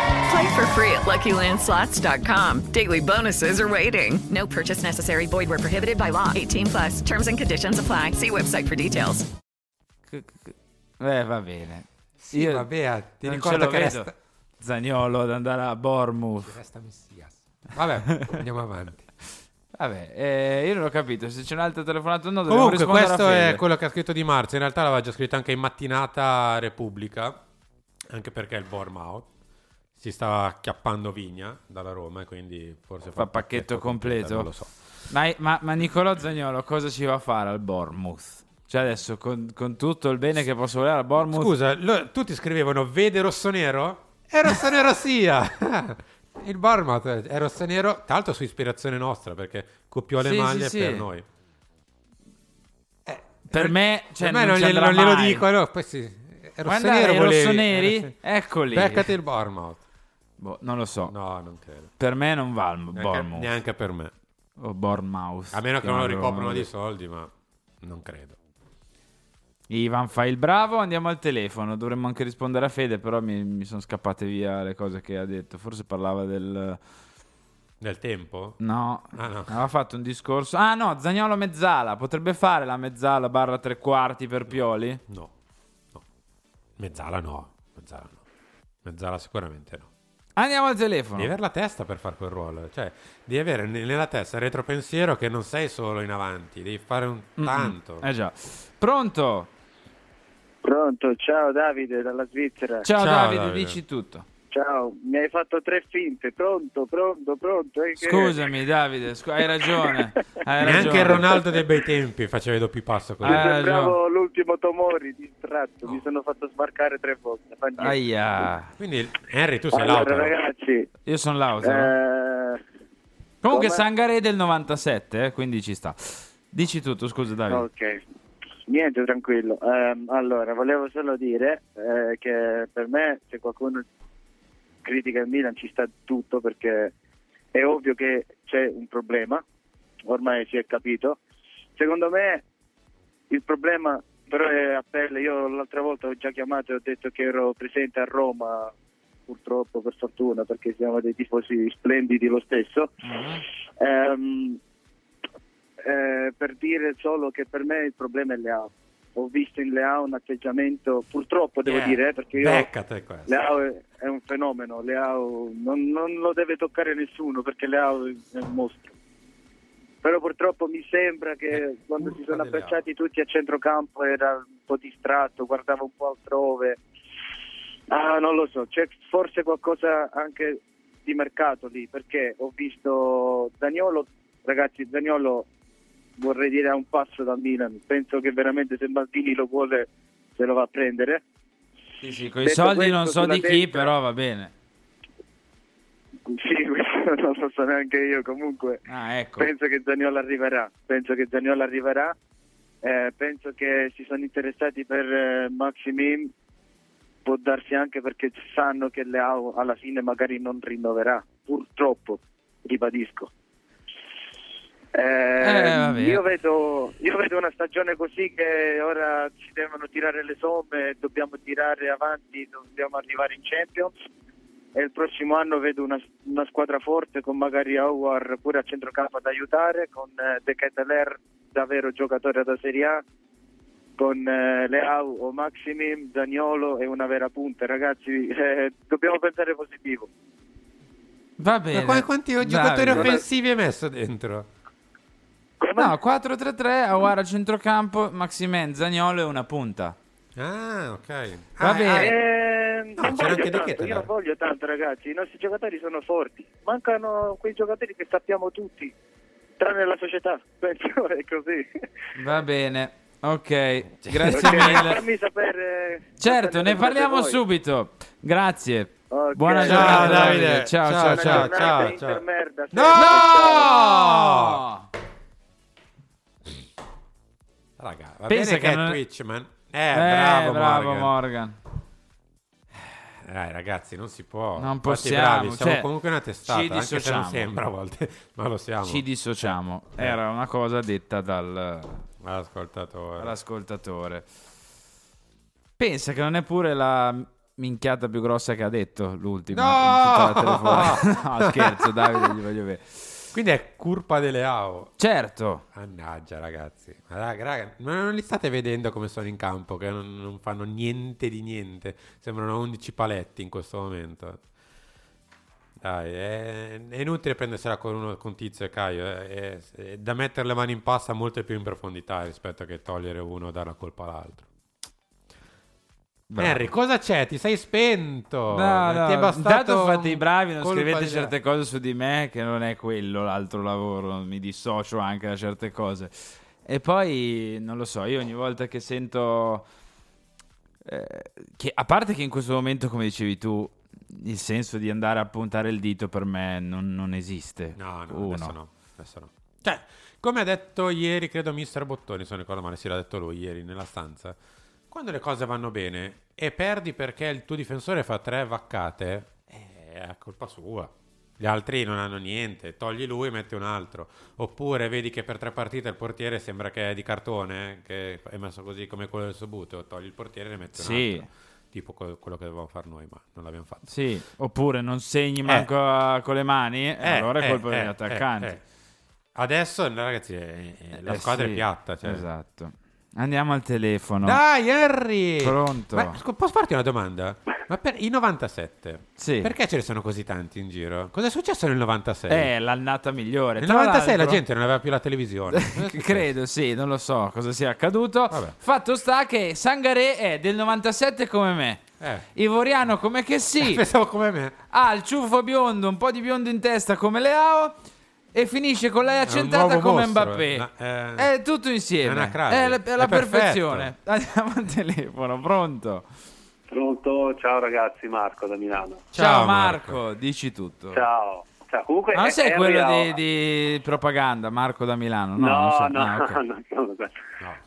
Play for free at LuckyLandSlots.com. Daily bonuses are waiting. No purchase necessary. Void where prohibited by law. 18 plus. Terms and conditions apply. See website for details. Eh, va bene. Sì, vabbè, ti ricordo che vedo. resta- Zagnolo ad andare a Bournemouth. Resta Messias. Vabbè, andiamo avanti. [laughs] Vabbè, eh, io non ho capito. Se c'è un'altra telefonata o no, Comunque, questo è quello che ha scritto Di Marzio. In realtà l'aveva già scritto anche in mattinata Repubblica, anche perché il Bournemouth si stava acchiappando Vigna dalla Roma e quindi forse Fa pacchetto completo. Non lo so. Ma, ma, ma Nicolò Zagnolo cosa ci va a fare al Bournemouth? Cioè adesso con, con tutto il bene che posso volere al Bournemouth Scusa, lo- tutti scrivevano vede rossonero? E rossonero sia! [laughs] il Bournemouth è rossonero, tra l'altro su ispirazione nostra perché copiò le Sì, maglie sì, per sì. noi. per me, cioè, per me non, non, glielo, non glielo dico, no, poi sì. Guarda, rossonero volevi- rossoneri? eh. Eccoli. Beccati il Bournemouth. Boh, non lo so. No, non credo. Per me non va il Neanche, Bournemouth. neanche per me. O Bournemouth. A meno che non lo come di soldi, ma non credo. Ivan fa il bravo, andiamo al telefono. Dovremmo anche rispondere a Fede, però mi, mi sono scappate via le cose che ha detto. Forse parlava del... Del tempo? No, Ah, no. aveva fatto un discorso. Ah no, Zagnolo mezzala. Potrebbe fare la mezzala barra tre quarti per Pioli? No. no. Mezzala no. Mezzala no. Mezzala sicuramente no. Andiamo al telefono. Devi avere la testa per fare quel ruolo. Cioè, devi avere ne- nella testa il retropensiero che non sei solo in avanti, devi fare un tanto. Eh già. Pronto? Pronto, ciao Davide dalla Svizzera. Ciao, Davide, dici tutto. Ciao, mi hai fatto tre finte. Pronto, pronto, pronto. eh, che- Scusami Davide, scu- hai ragione. Hai Neanche ragione. il Ronaldo dei bei tempi faceva i doppi passo così. Mi Hai sembravo l'ultimo Tomori distratto, mi sono fatto sbarcare tre volte. Aia. Quindi Henry, tu sei Allora, l'auto. ragazzi, Io sono Lautaro. eh, Comunque come- Sangare del 97, eh, quindi ci sta. Dici tutto, scusa Davide. ok, niente, tranquillo. Ehm, allora, volevo solo dire eh, che per me, se qualcuno critica il Milan, ci sta tutto perché è ovvio che c'è un problema, ormai si è capito. Secondo me il problema però è a pelle, io l'altra volta ho già chiamato e ho detto che ero presente a Roma, purtroppo per fortuna perché siamo dei tifosi splendidi lo stesso. Ehm, eh, per dire solo che per me il problema è Leao. Ho visto in Leao un atteggiamento, purtroppo devo Eh, dire, eh, perché io. Leao è, è un fenomeno, Leao non, non lo deve toccare nessuno perché Leao è un mostro. Però purtroppo mi sembra che quando si sono affacciati tutti a centrocampo era un po' distratto, guardava un po' altrove. Ah, non lo so, c'è forse qualcosa anche di mercato lì, perché ho visto Daniolo, ragazzi, Daniolo vorrei dire a un passo dal Milan, penso che veramente se Maldini lo vuole se lo va a prendere. Sì, sì, con i soldi non so di chi, destra- però va bene. Sì, [laughs] questo non lo so neanche io, comunque Ah, ecco. penso che Zaniolo arriverà, penso che Zaniolo arriverà Eh, penso che si sono interessati per eh, Maximim, può darsi anche perché sanno che Leao alla fine magari non rinnoverà, purtroppo, ribadisco. Eh, vabbè. io, vedo, io vedo una stagione così che ora ci devono tirare le somme, dobbiamo tirare avanti, dobbiamo arrivare in Champions e il prossimo anno vedo una, una squadra forte con magari Howard pure a centrocampo ad aiutare, con eh, De Ketelaere davvero giocatore da Serie A, con eh, Leao o Maximim, Daniolo e una vera punta. Ragazzi, [laughs] eh, dobbiamo pensare positivo. Va bene. Ma qua- quanti giocatori Davide. offensivi hai messo dentro? No, 4-3-3, Aguara a centrocampo, Maximen, Zagnolo e una punta. Ah, ok. Va Ah, bene. Eh, No, non tanto, io non voglio tanto ragazzi, i nostri giocatori sono forti, mancano quei giocatori che sappiamo tutti, tranne la società, penso è così. Va bene. [laughs] Ok, grazie Ok, mille. Fammi sapere... Certo, sapere ne parliamo voi. subito. Grazie. Ok. Buona Ciao, giornata, Davide. Davide. Ciao, Ciao, ciao, ciao, ciao. ciao, ciao. intermerda, No! Raga, va Pensa che, che è non- Twitch, man. Eh, Eh, bravo, bravo Morgan. Morgan. Dai, ragazzi, non si può. Non possiamo, bravi, siamo cioè, comunque una testata, ci anche se non dissociamo. sembra a volte, [laughs] ma lo siamo. Ci dissociamo. Eh. Era una cosa detta dal, All'ascoltatore. dall'ascoltatore. Pensa che non è pure la minchiata più grossa che ha detto l'ultima. No! [laughs] [laughs] no, scherzo, Davide, gli voglio bene. Quindi è colpa delle AO. Certo. Mannaggia, ragazzi. Ma raga, raga, ma non li state vedendo come sono in campo? Che non, non fanno niente di niente. Sembrano 11 paletti in questo momento. Dai, è, è inutile prendersela con, uno, con Tizio e Caio. È, è- è da mettere le mani in pasta molto più in profondità rispetto a che togliere uno e dare la colpa all'altro. Bravo. Henry, cosa c'è? Ti sei spento. No, no, Ti è bastato intanto fate i bravi, non scrivete certe cose su di me, che non è quello l'altro lavoro, mi dissocio anche da certe cose. E poi, non lo so, io ogni volta che sento... eh, che, a parte che in questo momento, come dicevi tu, il senso di andare a puntare il dito per me non, non esiste. No, no, Uno. adesso no. Adesso no. Cioè, come ha detto ieri, credo Mister Bottoni, se non ricordo male, sì, l'ha detto lui ieri nella stanza. Quando le cose vanno bene e perdi perché il tuo difensore fa tre vaccate, eh, è colpa sua. Gli altri non hanno niente, togli lui e metti un altro. Oppure vedi che per tre partite il portiere sembra che è di cartone, eh, che è messo così come quello del Sobuto, togli il portiere e ne metti un Sì. altro. Tipo que- quello che dovevamo fare noi, ma non l'abbiamo fatto. Sì, oppure non segni manco a- con le mani, e Eh, allora è eh, colpa eh, degli attaccanti. eh, eh. Adesso, ragazzi, la Eh squadra sì, è piatta. Cioè. Esatto. Andiamo al telefono. Dai, Henry! Pronto? Ma, scu- posso farti una domanda? Ma per i 97, Sì. perché ce ne sono così tanti in giro? Cosa è successo nel 96? È l'annata migliore. nel Tra 96 la l'altro- gente non aveva più la televisione. [laughs] Credo, sì, non lo so cosa sia accaduto. Fatto sta che Sangaré è del 97 come me. Eh. Ivoriano come che sì. [laughs] Pensavo come me. Ha il ciuffo biondo, un po' di biondo in testa come Leao. E finisce con lei accentata come mostro, Mbappé. ma, eh, è tutto insieme. è. È, la, è la È perfezione. Andiamo al telefono, pronto. Pronto? Ciao ragazzi, Marco da Milano. Ciao, Marco. dici tutto. Ciao. Ciao, comunque, Ma non sei quello di, di propaganda, Marco da Milano? No, No, non so- no, ah, ok. [laughs] no, no, no.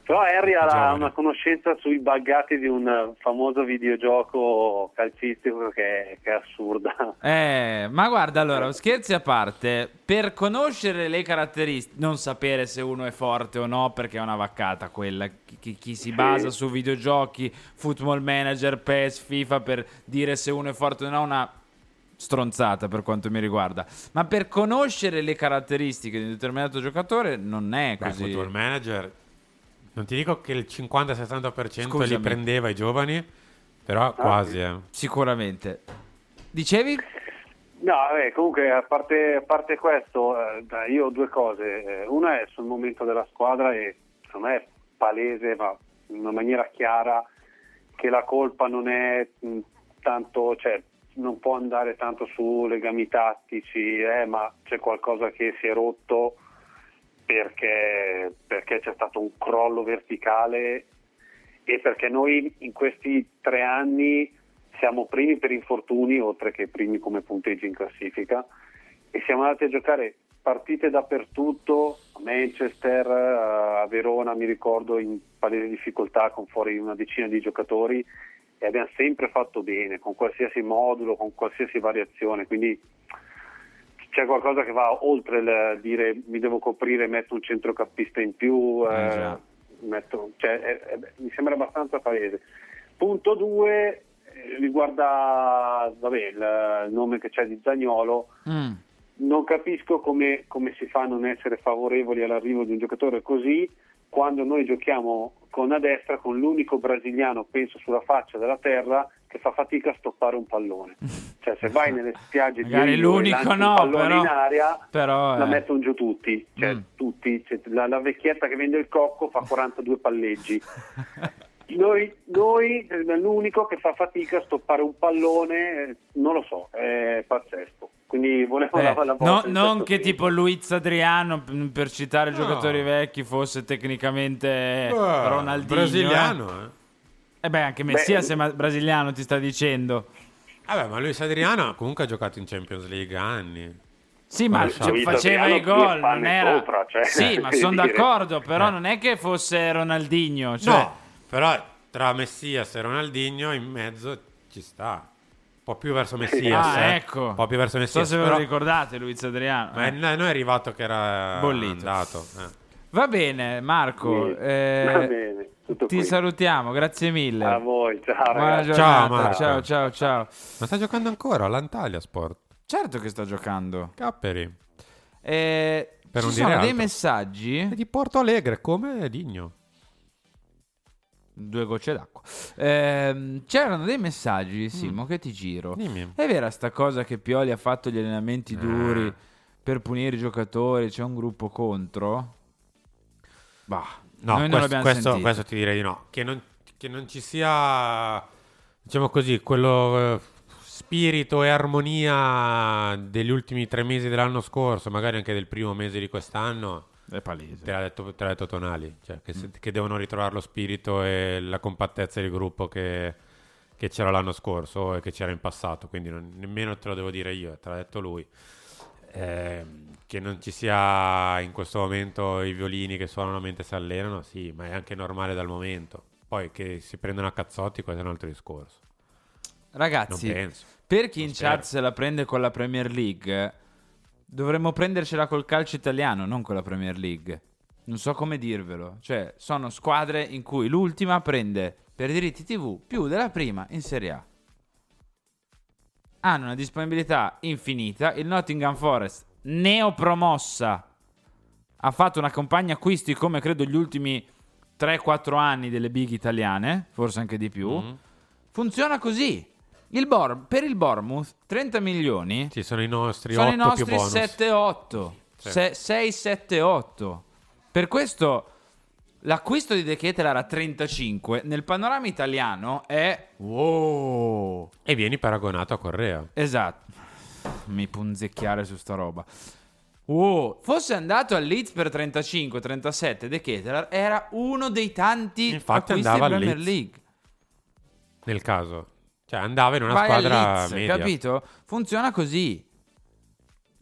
Però Harry ha la- una conoscenza sui buggati di un famoso videogioco calcistico che, che è assurda. Eh, ma guarda, allora, scherzi a parte, per conoscere le caratteristiche, non sapere se uno è forte o no, perché è una vaccata quella, chi, chi- si basa su videogiochi, football manager, PES, FIFA, per dire se uno è forte o no, una stronzata per quanto mi riguarda. Ma per conoscere le caratteristiche di un determinato giocatore non è Beh, così. football manager, non ti dico che il 50-60% li Scusami. prendeva i giovani, però quasi. Eh. Sicuramente. Dicevi? No, vabbè, comunque a parte, a parte questo, eh, io ho due cose. Eh, Una è sul momento della squadra e secondo me è palese, ma in una maniera chiara, che la colpa non è mh, tanto, cioè non può andare tanto su legami tattici, eh, ma c'è qualcosa che si è rotto perché, perché c'è stato un crollo verticale e perché noi in questi tre anni siamo primi per infortuni, oltre che primi come punteggi in classifica, e siamo andati a giocare partite dappertutto, a Manchester, a Verona mi ricordo in palese difficoltà con fuori una decina di giocatori e abbiamo sempre fatto bene, con qualsiasi modulo, con qualsiasi variazione, quindi c'è qualcosa che va oltre il dire mi devo coprire, metto un centrocampista in più, eh, già. metto- cioè, è- è- mi sembra abbastanza palese. Punto 2 riguarda vabbè, il, il nome che c'è di Zagnolo, Mm. non capisco come, come si fa a non essere favorevoli all'arrivo di un giocatore così quando noi giochiamo con a destra con l'unico brasiliano, penso, sulla faccia della terra che fa fatica a stoppare un pallone. [laughs] Cioè se vai nelle spiagge di Rio e l'unico un no, pallone però- in aria, però, la eh. mettono giù tutti. Cioè, Mm. tutti. Cioè, la, la vecchietta che vende il cocco fa 42 palleggi. [laughs] Noi, noi è l'unico che fa fatica a stoppare un pallone, eh, non lo so, è pazzesco. Quindi volevo Eh, la, la no- non che senso. tipo Luiz Adriano, per citare No. giocatori vecchi, fosse tecnicamente Ah, Ronaldinho. brasiliano, eh. Eh. Eh beh, anche Messia Beh, sembra brasiliano, ti sta dicendo. Vabbè, ma Luis Adriano comunque ha giocato in Champions League anni. Sì, ma cioè, faceva i gol, non era... cioè, sì, [laughs] ma sono d'accordo, però Eh. non è che fosse Ronaldinho. Cioè... No, però tra Messias e Ronaldinho in mezzo ci sta. Un po' più verso Messias. Ah, eh. ecco. Un po' più verso Non so Messias. se ve lo però- ricordate, Luiz Adriano. Ma eh. noi è arrivato che era Bollito. andato. eh. Va bene, Marco. Sì, eh, va bene, tutto ti qui. salutiamo, grazie mille. A voi, ciao Buona ragazzi. giornata, Ciao, Marco. ciao, ciao, ciao. Ma sta giocando ancora all'Antalya Sport. Certo che sta giocando. Capperi. Eh, Per ci non sono dire dei altro. messaggi. È di Porto Alegre, come Digno. Due gocce d'acqua. Ehm, c'erano dei messaggi, Simo, che ti giro. Mm. Dimmi. È vera sta cosa che Pioli ha fatto gli allenamenti duri Eh. per punire i giocatori? C'è un gruppo contro? Bah, No, noi questo, questo, questo ti direi di no. Che non, che non ci sia, diciamo così, quello eh, spirito e armonia degli ultimi tre mesi dell'anno scorso, magari anche del primo mese di quest'anno. È palese. Te l'ha detto, te l'ha detto Tonali, cioè che, se- che devono ritrovare lo spirito e la compattezza del gruppo che, che c'era l'anno scorso e che c'era in passato, quindi non- nemmeno te lo devo dire io, te l'ha detto lui. Ehm, che non ci sia in questo momento i violini che suonano mentre si allenano, sì, ma è anche normale dal momento. Poi che si prendono a cazzotti, questo è un altro discorso. Ragazzi, per chi in spero. chat se la prende con la Premier League, dovremmo prendercela col calcio italiano, non con la Premier League. Non so come dirvelo. Cioè, sono squadre in cui l'ultima prende per diritti TV più della prima in Serie A. Hanno una disponibilità infinita. Il Nottingham Forest, neopromossa, ha fatto una campagna acquisti come credo gli ultimi 3-4 anni delle big italiane, forse anche di più. Mm. Funziona così. Il Bor- per il Bournemouth 30 milioni Ci sono i nostri sono 8 i nostri bonus. 7-8. Sì. 6-7-8. Per questo l'acquisto di De Ketelaar a 35 nel panorama italiano è wow. E vieni paragonato a Correa. Esatto. Mi punzecchiare su sta roba. Wow, fosse andato al Leeds per 35-37 De Ketelaar era uno dei tanti Infatti acquisti andava in Premier. League. Nel caso. Cioè andava in una Vai squadra Leeds, media. capito? Funziona così.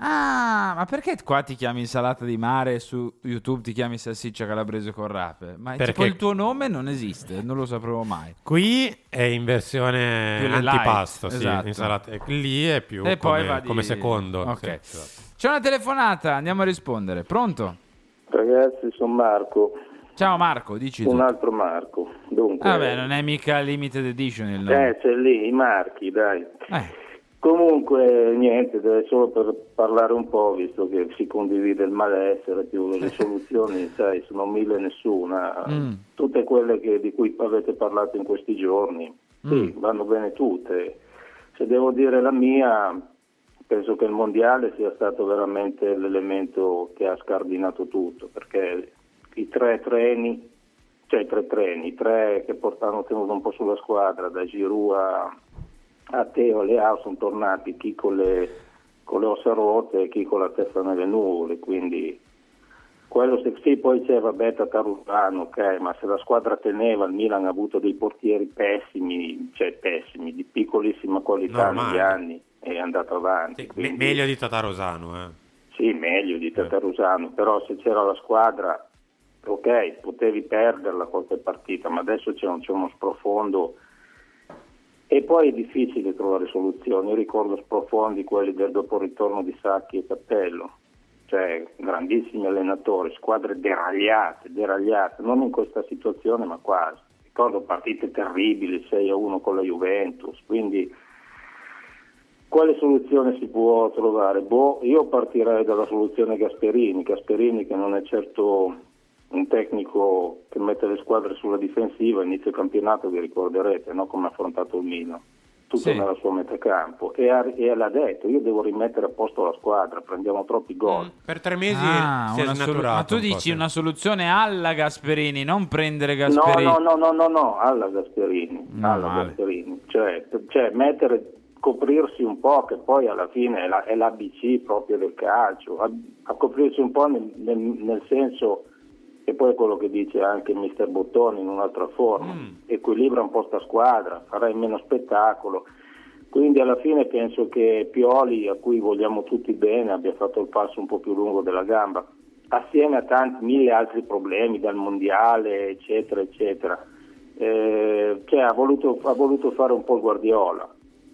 Ah, ma perché qua ti chiami insalata di mare e su YouTube ti chiami salsiccia calabrese con rape? Ma Perché- tipo il tuo nome non esiste, non lo sapremo mai. Qui è in versione light, antipasto, sì, esatto. insalata. Lì è più E come, di- come secondo. Ok. sì, esatto. C'è una telefonata, andiamo a rispondere. Pronto? Ragazzi, sono Marco, Ciao Marco, dici un tu. altro Marco. Dunque, Vabbè, non è mica limited edition il nome. eh, c'è lì i marchi, dai. Eh. Comunque, niente, solo per parlare un po', visto che si condivide il malessere, più le [laughs] soluzioni, sai, sono mille nessuna. Mm. Tutte quelle che- di cui avete parlato in questi giorni, sì, Mm. vanno bene tutte. Se devo dire la mia, penso che il mondiale sia stato veramente l'elemento che ha scardinato tutto, perché i tre treni, cioè i tre treni, i tre che portavano tenuto un po' sulla squadra, da Giroud a, a Teo e Leao sono tornati chi con le, con le ossa rotte e chi con la testa nelle nuvole, quindi quello se sì, poi c'è vabbè Tatarusano, ok, ma se la squadra teneva, il Milan ha avuto dei portieri pessimi, cioè pessimi, di piccolissima qualità Normale. negli anni è andato avanti. Me- quindi- meglio di Tatarosano, eh. Sì, meglio di Tatarusano, però se c'era la squadra, ok, potevi perderla qualche partita, ma adesso c'è, un- c'è uno sprofondo e poi è difficile trovare soluzioni. Io ricordo sprofondi quelli del dopo ritorno di Sacchi e Cappello, cioè grandissimi allenatori, squadre deragliate, deragliate, non in questa situazione ma quasi. Ricordo partite terribili, 6 a 1 con la Juventus, quindi quale soluzione si può trovare? Boh, io partirei dalla soluzione Gasperini, Gasperini che non è certo un tecnico che mette le squadre sulla difensiva, inizio campionato vi ricorderete no? come ha affrontato il Milan, tutto Sì. nella sua metacampo e, ha- e l'ha detto, io devo rimettere a posto la squadra, prendiamo troppi gol. Per tre mesi Ah, si è una solu- ma tu un dici una soluzione alla Gasperini, non prendere No, Gasperini. no, no, no, no, no, alla Gasperini, No, alla male. Gasperini. Cioè, cioè mettere, coprirsi un po', che poi alla fine è, la- è l'ABC proprio del calcio, a, a coprirsi un po' nel, nel- nel senso, e poi è quello che dice anche mister Bottoni in un'altra forma, equilibra un po' sta squadra, farai meno spettacolo. Quindi alla fine penso che Pioli, a cui vogliamo tutti bene, abbia fatto il passo un po' più lungo della gamba, assieme a tanti mille altri problemi dal mondiale, eccetera, eccetera. Eh, cioè, ha, voluto, ha voluto fare un po' il Guardiola,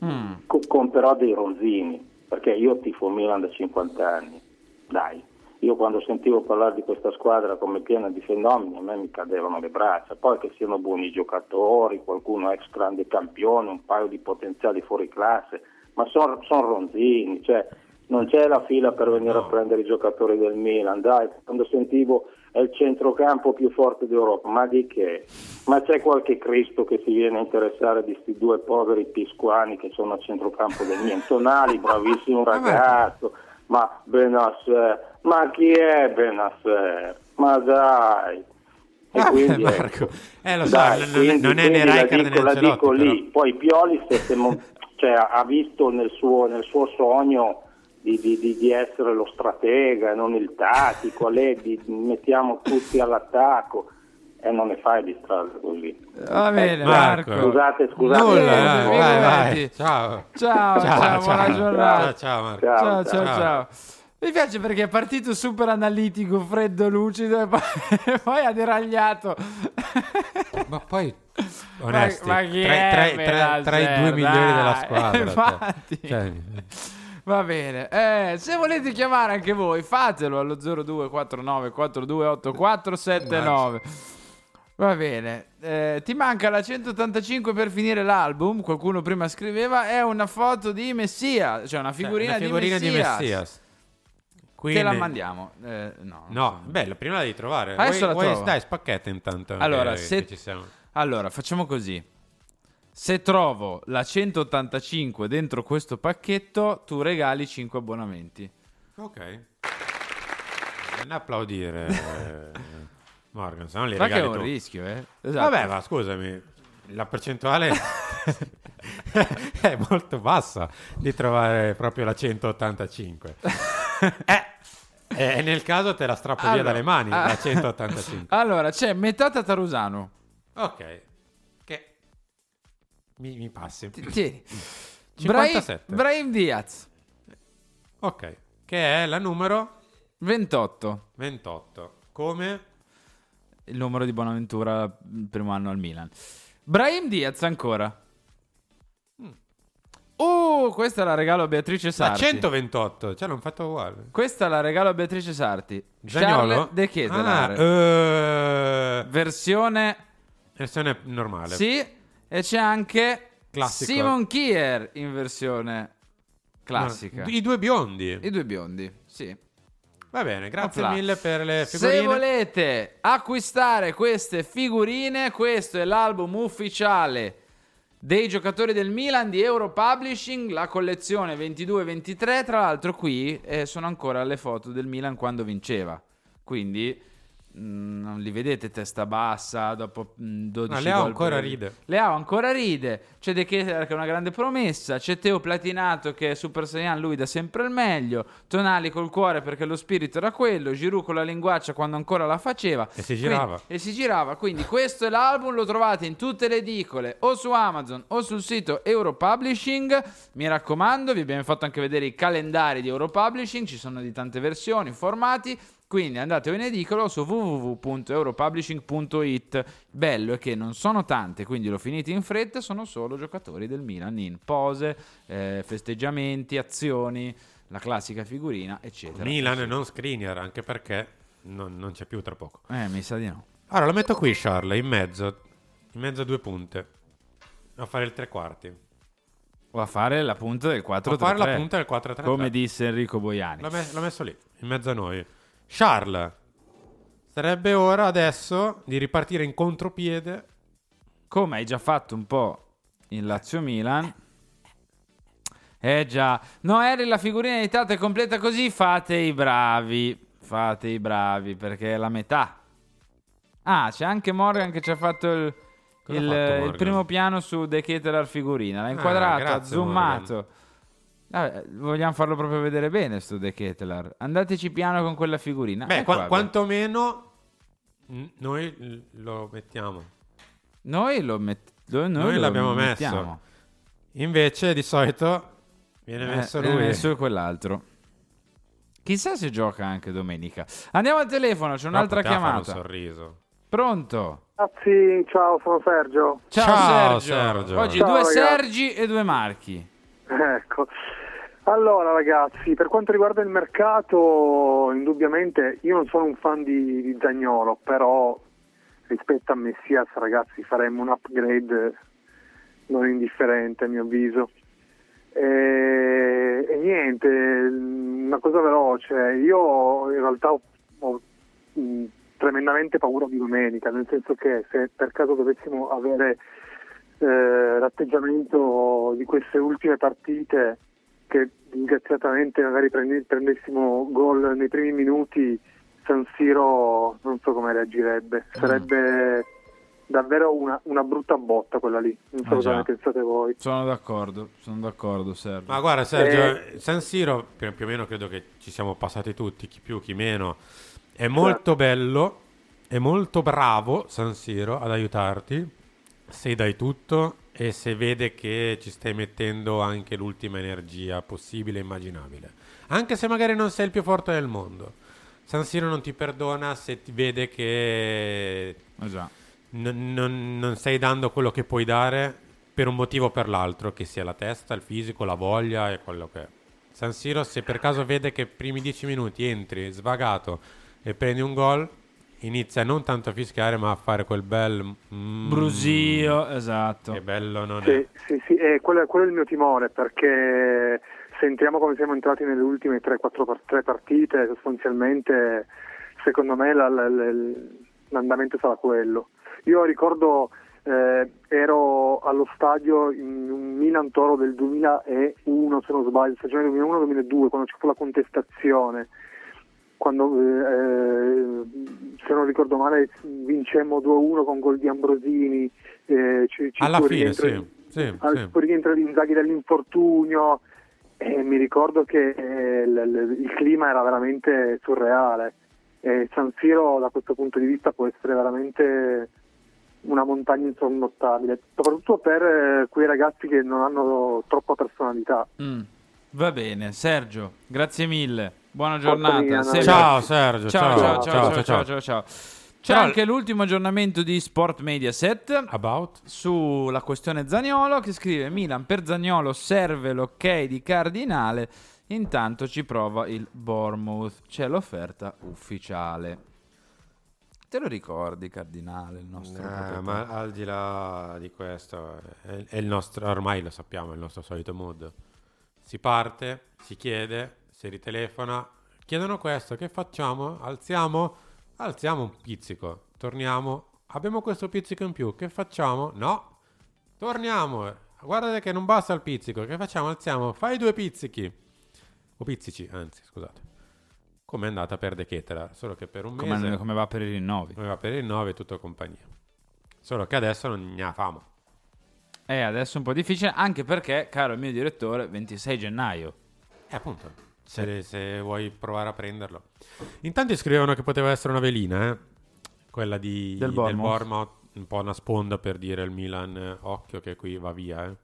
Mm. co- con però dei ronzini, perché io tifo Milan da 50 anni, dai. Io quando sentivo parlare di questa squadra come piena di fenomeni a me mi cadevano le braccia, poi che siano buoni giocatori, qualcuno ex grande campione, un paio di potenziali fuori classe, ma sono ronzini, cioè non c'è la fila per venire a prendere i giocatori del Milan, dai, quando sentivo è il centrocampo più forte d'Europa, ma di che? Ma c'è qualche Cristo che si viene a interessare di questi due poveri pisquani che sono a centrocampo del Milan? Tonali, bravissimo [laughs] ragazzo, ma Benasser, ma chi è Benasser? Ma dai! E quindi, [laughs] ecco, Eh, lo so, dai, non- quindi- non è né Rijkaard né la dico però. lì. Poi Pioli se- mo- [laughs] cioè, ha visto nel suo, nel suo sogno di, di- di- di essere lo stratega non il tattico, lei di, mettiamo tutti all'attacco e non ne fai di strada così. Va bene, Eh, Marco. Scusate, scusate. Nulla, Niente, vai, vai, vai. figurati. Ciao. Ciao, ciao, buona giornata. Ciao, ciao, Marco. Ciao, ciao, ciao. Mi piace perché è partito super analitico, freddo, lucido e poi, [laughs] e poi ha deragliato. Ma poi, [laughs] onesti, ma chi tra, è tra- tra- tra i due migliori della squadra. [laughs] cioè. Infatti. Cioè, Va bene, eh, se volete chiamare anche voi, fatelo allo 0249 428479. Va bene, eh, ti manca la 185 per finire l'album. Qualcuno prima scriveva: è una foto di Messia, cioè una figurina, una figurina di di Messias. Messias. Te la Quindi- mandiamo? Eh, no. No, bella, prima la devi trovare. Adesso Vuoi- la vuoi- trovo. Dai, spacchetta intanto. Allora, che- se- che allora, facciamo così. Se trovo la 185 dentro questo pacchetto, tu regali 5 abbonamenti. Ok. Non applaudire, [laughs] Morgan, se no li che regali è un tu. rischio, eh? Esatto. Vabbè, ma scusami, la percentuale è [laughs] [laughs] molto bassa di trovare proprio la 185. [laughs] eh, e nel caso te la strappo via Allora, dalle mani, ah. la [laughs] 185. Allora, c'è metà Tatarusano. Ok. Che mi, mi passi. Tieni. 57. Brahim, Brahim Diaz. Ok. Che è la numero 28. 28. Come? Il numero di Bonaventura primo anno al Milan. Brahim Diaz ancora. Uh, questa la regalo a Beatrice La Sarti. 128, cioè l'hanno fatto uguale. Questa la regalo a Beatrice Sarti. Zaniolo? Charles De. Ah, eh, Versione versione normale. Sì, e c'è anche Classico. Simon Kier in versione classica. I due biondi. I due biondi, sì. Va bene, grazie Opla. mille per le figurine. Se volete acquistare queste figurine, questo è l'album ufficiale dei giocatori del Milan di Euro Publishing, la collezione 22-23. Tra l'altro, qui eh, sono ancora le foto del Milan quando vinceva. Quindi non li vedete testa bassa dopo mm, 12 No, Leao ancora ride. Leao ancora ride. C'è De Ketelaere che è una grande promessa. C'è Teo Platinato che è Super Saiyan, lui dà sempre il meglio. Tonali col cuore perché lo spirito era quello. Giroud con la linguaccia quando ancora la faceva. E si Quindi- girava. e si girava. Quindi questo è l'album, lo trovate in tutte le edicole o su Amazon o sul sito Europublishing. Mi raccomando, vi abbiamo fatto anche vedere i calendari di Europublishing, ci sono di tante versioni, formati. Quindi andate in edicolo su www.europublishing.it. Bello è che non sono tante, quindi lo finite in fretta, sono solo giocatori del Milan in pose, eh, festeggiamenti, azioni, la classica figurina, eccetera. Milan non screener, anche perché non, non c'è più tra poco. Eh, mi sa di no. Allora, lo metto qui, Charles, in mezzo. In mezzo a due punte. A fare il tre quarti. O a fare la punta del 4 A fare la punta del 4-3-3. Come disse Enrico Boiani. L'ho, me- l'ho messo lì, in mezzo a noi. Charles, sarebbe ora adesso di ripartire in contropiede. Come hai già fatto un po' in Lazio Milan. Eh già, no, eri la figurina editata e completa così, fate i bravi. Fate i bravi perché è la metà. Ah, c'è anche Morgan che ci ha fatto il, il- ha fatto il Morgan? primo piano su The Ketelar figurina. L'ha Ah, inquadrato, ha grazie, zoomato. Vabbè, vogliamo farlo proprio vedere bene sto The Ketelar. Andateci piano con quella figurina. Beh, Eh, qua- qua, quantomeno noi lo mettiamo. Noi lo met- lo- noi Noi, lo l'abbiamo mettiamo. messo. Invece di solito viene Eh, messo viene lui. messo quell'altro. Chissà se gioca anche domenica. Andiamo al telefono, c'è un'altra poteva fare un chiamata. sorriso. Pronto? Ragazzi, ciao, sono Sergio. Ciao, Ciao, Sergio. Sergio. Oggi Ciao, due ragazzi. Sergi e due Marchi. Ecco. Allora ragazzi, per quanto riguarda il mercato, indubbiamente io non sono un fan di, di Zagnolo, però rispetto a Messias ragazzi faremmo un upgrade non indifferente a mio avviso. E, e niente, una cosa veloce, io in realtà ho, ho, mh, tremendamente paura di domenica, nel senso che se per caso dovessimo avere eh, l'atteggiamento di queste ultime partite che disgraziatamente magari prendessimo gol nei primi minuti San Siro non so come reagirebbe sarebbe davvero una, una brutta botta quella lì non so Ah, cosa già. ne pensate voi Sono d'accordo, sono d'accordo, Sergio. Ma guarda Sergio, Eh. San Siro più, più o meno credo che ci siamo passati tutti, chi più chi meno. È molto bello, è molto bravo San Siro ad aiutarti se dai tutto e se vede che ci stai mettendo anche l'ultima energia possibile e immaginabile. Anche se magari non sei il più forte del mondo. San Siro non ti perdona se ti vede che già. non, non- non stai dando quello che puoi dare per un motivo o per l'altro, che sia la testa, il fisico, la voglia e quello che è. San Siro, se per caso vede che primi dieci minuti entri svagato e prendi un gol, inizia non tanto a fischiare, ma a fare quel bel mm, Brusio, esatto. Che bello non Sì, è. sì, sì, e quello, quello è il mio timore perché sentiamo come siamo entrati nelle ultime 3-4 par- tre partite, sostanzialmente secondo me la- la- la- l'andamento sarà quello. Io ricordo eh, ero allo stadio in un Milan Toro del 2001 se non sbaglio, stagione 2001-2002 quando ci fu la contestazione quando eh, se non ricordo male vincemmo 2-1 con gol di Ambrosini eh, ci, ci Alla fine, rientro- sì, sì, al- sì. poi rientra di Inzaghi dall'infortunio e mi ricordo che eh, l- l- il clima era veramente surreale e San Siro da questo punto di vista può essere veramente una montagna insormontabile soprattutto per eh, quei ragazzi che non hanno troppa personalità Mm. Va bene, Sergio, grazie mille. Buona giornata. Sempre- Ciao, Sergio, Ciao, ciao, ciao, ciao, ciao, ciao, ciao. ciao, ciao. C'è Però- anche l'ultimo aggiornamento di Sport Mediaset About? sulla questione Zagnolo che scrive Milan per Zagnolo serve l'ok di Cardinale, intanto ci prova il Bournemouth, c'è l'offerta ufficiale. Te lo ricordi Cardinale, il nostro Eh, ma al di là di questo, è, è il nostro, ormai lo sappiamo, è il nostro solito mood. Si parte, si chiede, si ritelefona, chiedono questo, che facciamo? Alziamo? Alziamo un pizzico, torniamo, abbiamo questo pizzico in più, che facciamo? No, torniamo, guardate che non basta il pizzico, che facciamo? Alziamo, fai due pizzichi, o pizzici, anzi, scusate. come è andata per De Ketelaar, solo che per un Come, mese come va per i rinnovi. come va per il 9 e tutto compagnia. Solo che adesso non ne ha famo. Eh, adesso è un po' difficile, anche perché, caro mio direttore, 26 gennaio. Eh, appunto. Se, se vuoi provare a prenderlo. In tanti scrivevano che poteva essere una velina, eh? Quella di, Del del Bournemouth. Un po' una sponda per dire il Milan, eh, occhio che qui va via, eh.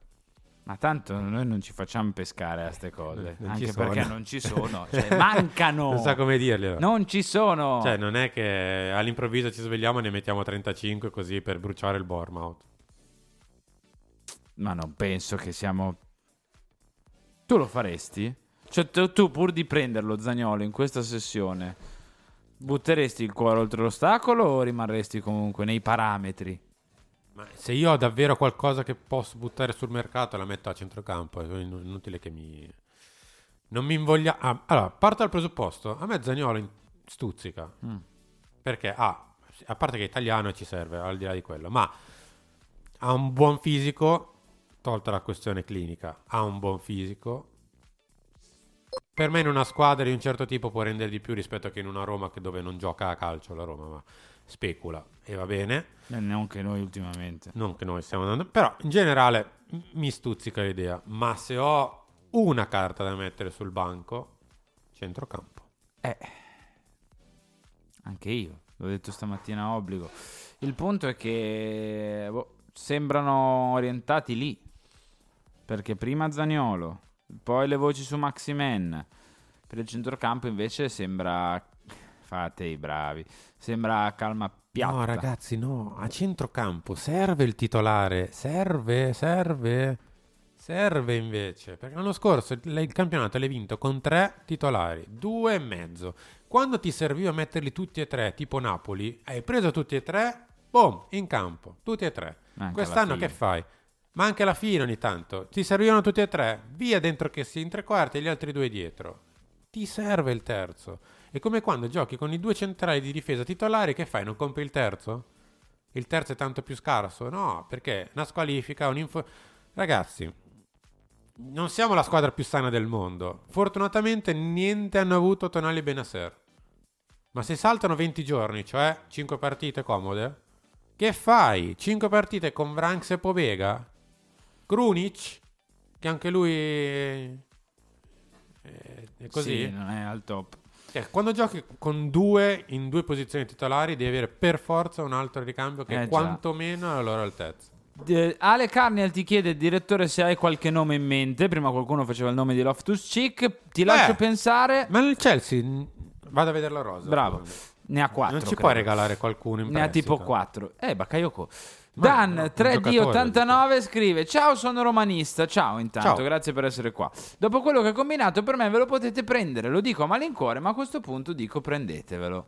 Ma tanto noi non ci facciamo pescare a queste cose, Non anche perché non ci sono, cioè, mancano. [laughs] Non sa come dirglielo. Non ci sono. Cioè, non è che all'improvviso ci svegliamo e ne mettiamo 35 così per bruciare il Bournemouth. Ma non penso che siamo... Tu lo faresti? Cioè tu, tu pur di prenderlo Zagnolo in questa sessione, butteresti il cuore oltre l'ostacolo o rimarresti comunque nei parametri? Ma se io ho davvero qualcosa che posso buttare sul mercato, la metto a centrocampo. È inu- inutile che mi. Non mi invoglia. Ah, allora, parto dal presupposto. A me Zagnolo stuzzica. Mm. Perché, ah, a parte che è italiano ci serve, al di là di quello, ma ha un buon fisico, tolta la questione clinica, ha un buon fisico. Per me in una squadra di un certo tipo può rendere di più rispetto che in una Roma che dove non gioca a calcio la Roma, ma specula e va bene. E neanche noi ultimamente. Non che noi stiamo andando, però in generale mi stuzzica l'idea. Ma se ho una carta da mettere sul banco, centrocampo. Eh, anche io, l'ho detto stamattina a obbligo. Il punto è che boh, sembrano orientati lì. Perché prima Zaniolo, poi le voci su Maximen. Per il centrocampo invece sembra... Fate i bravi. Sembra calma piatta. No, ragazzi, no. A centrocampo serve il titolare. Serve, serve. Serve invece. Perché l'anno scorso il campionato l'hai vinto con tre titolari, due e mezzo. Quando ti serviva metterli tutti e tre, tipo Napoli, hai preso tutti e tre, boom, in campo. Tutti e tre. Anche Quest'anno che fai? Ma anche alla fine ogni tanto. Ti servivano tutti e tre, via dentro che si in tre quarti e gli altri due dietro. Ti serve il terzo. È come quando giochi con i due centrali di difesa titolari, che fai? Non compri il terzo? Il terzo è tanto più scarso? No, perché una squalifica, un'info... Ragazzi, non siamo la squadra più sana del mondo. Fortunatamente niente hanno avuto Tonali e Benasser. Ma se saltano 20 giorni, cioè 5 partite comode, che fai? 5 partite con Vranks e Pobega? Krunic? Che anche lui è, è- è così? Sì, non è al top. Cioè, quando giochi con due in due posizioni titolari, devi avere per forza un altro ricambio che Eh, è quantomeno alla loro altezza. De- Ale Carniel ti chiede, direttore, se hai qualche nome in mente. Prima qualcuno faceva il nome di Loftus Cheek. Ti lascio pensare. Ma il Chelsea, n- vado a vedere la rosa. Bravo. Ne ha quattro. Non ci credo. puoi regalare qualcuno in Ne ha prestito. tipo 4. Eh, Bakayoko. Ma Dan no, un 3D89 scrive: Ciao, sono romanista. Ciao, intanto, Ciao. grazie per essere qua. Dopo quello che ho combinato, per me ve lo potete prendere. Lo dico a malincuore, ma a questo punto dico prendetevelo.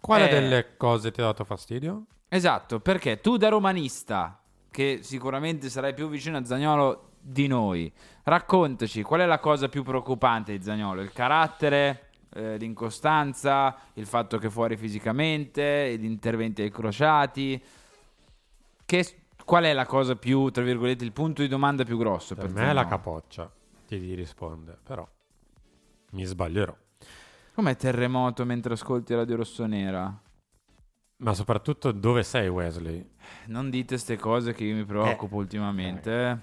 Quale Eh, delle cose ti ha dato fastidio? Esatto, perché tu da romanista, che sicuramente sarai più vicino a Zagnolo di noi, raccontaci qual è la cosa più preoccupante di Zagnolo? Il carattere, eh, l'incostanza, il fatto che fuori fisicamente, gli interventi ai crociati. Che, qual è la cosa più, tra virgolette, il punto di domanda più grosso Per per, me è la Zaniolo? capoccia, ti risponde, però mi sbaglierò. Com'è terremoto mentre ascolti Radio Rossonera? Ma soprattutto dove sei Wesley? Non dite ste cose che io mi preoccupo Eh. ultimamente. eh.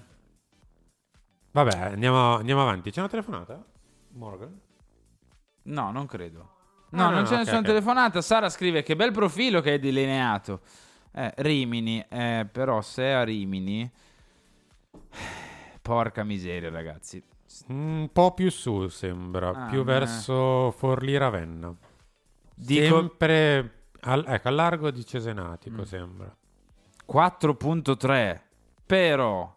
Vabbè, andiamo, andiamo avanti. C'è una telefonata? Morgan? No, non credo. Ah, No, no, non no, c'è ok, nessuna ok. telefonata. Sara scrive che bel profilo che hai delineato. Eh, Rimini, eh, però se a Rimini... Porca miseria, ragazzi. Un po' più su sembra, Ah, più eh. verso Forlì-Ravenna. Dico- Sempre al, ecco, a largo di Cesenatico Mm. sembra. 4.3. Però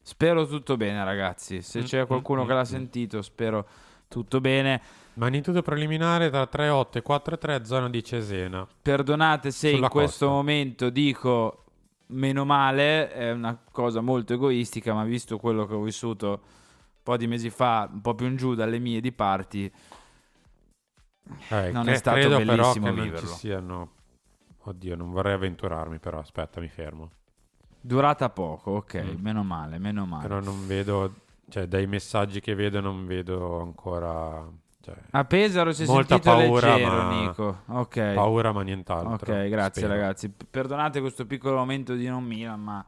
spero tutto bene, ragazzi. Se Mm, c'è qualcuno mm, che l'ha mm, sentito, spero tutto bene. Magnitudo preliminare tra 3,8 e 4,3 zona di Cesena. Perdonate se Sulla in questo costa. momento dico meno male, è una cosa molto egoistica, ma visto quello che ho vissuto un po' di mesi fa, un po' più in giù dalle mie di parti, Eh, non è stato credo però bellissimo che non viverlo. ci siano... Oddio, non vorrei avventurarmi però, aspetta, mi fermo. Durata poco, ok, Mm. meno male, meno male. Però non vedo, cioè dai messaggi che vedo non vedo ancora Cioè, A Pesaro si è molta sentito paura, leggero, ma- Nico. Ok. Paura, ma nient'altro. Ok, grazie spero. ragazzi. Perdonate questo piccolo momento di non Milan, ma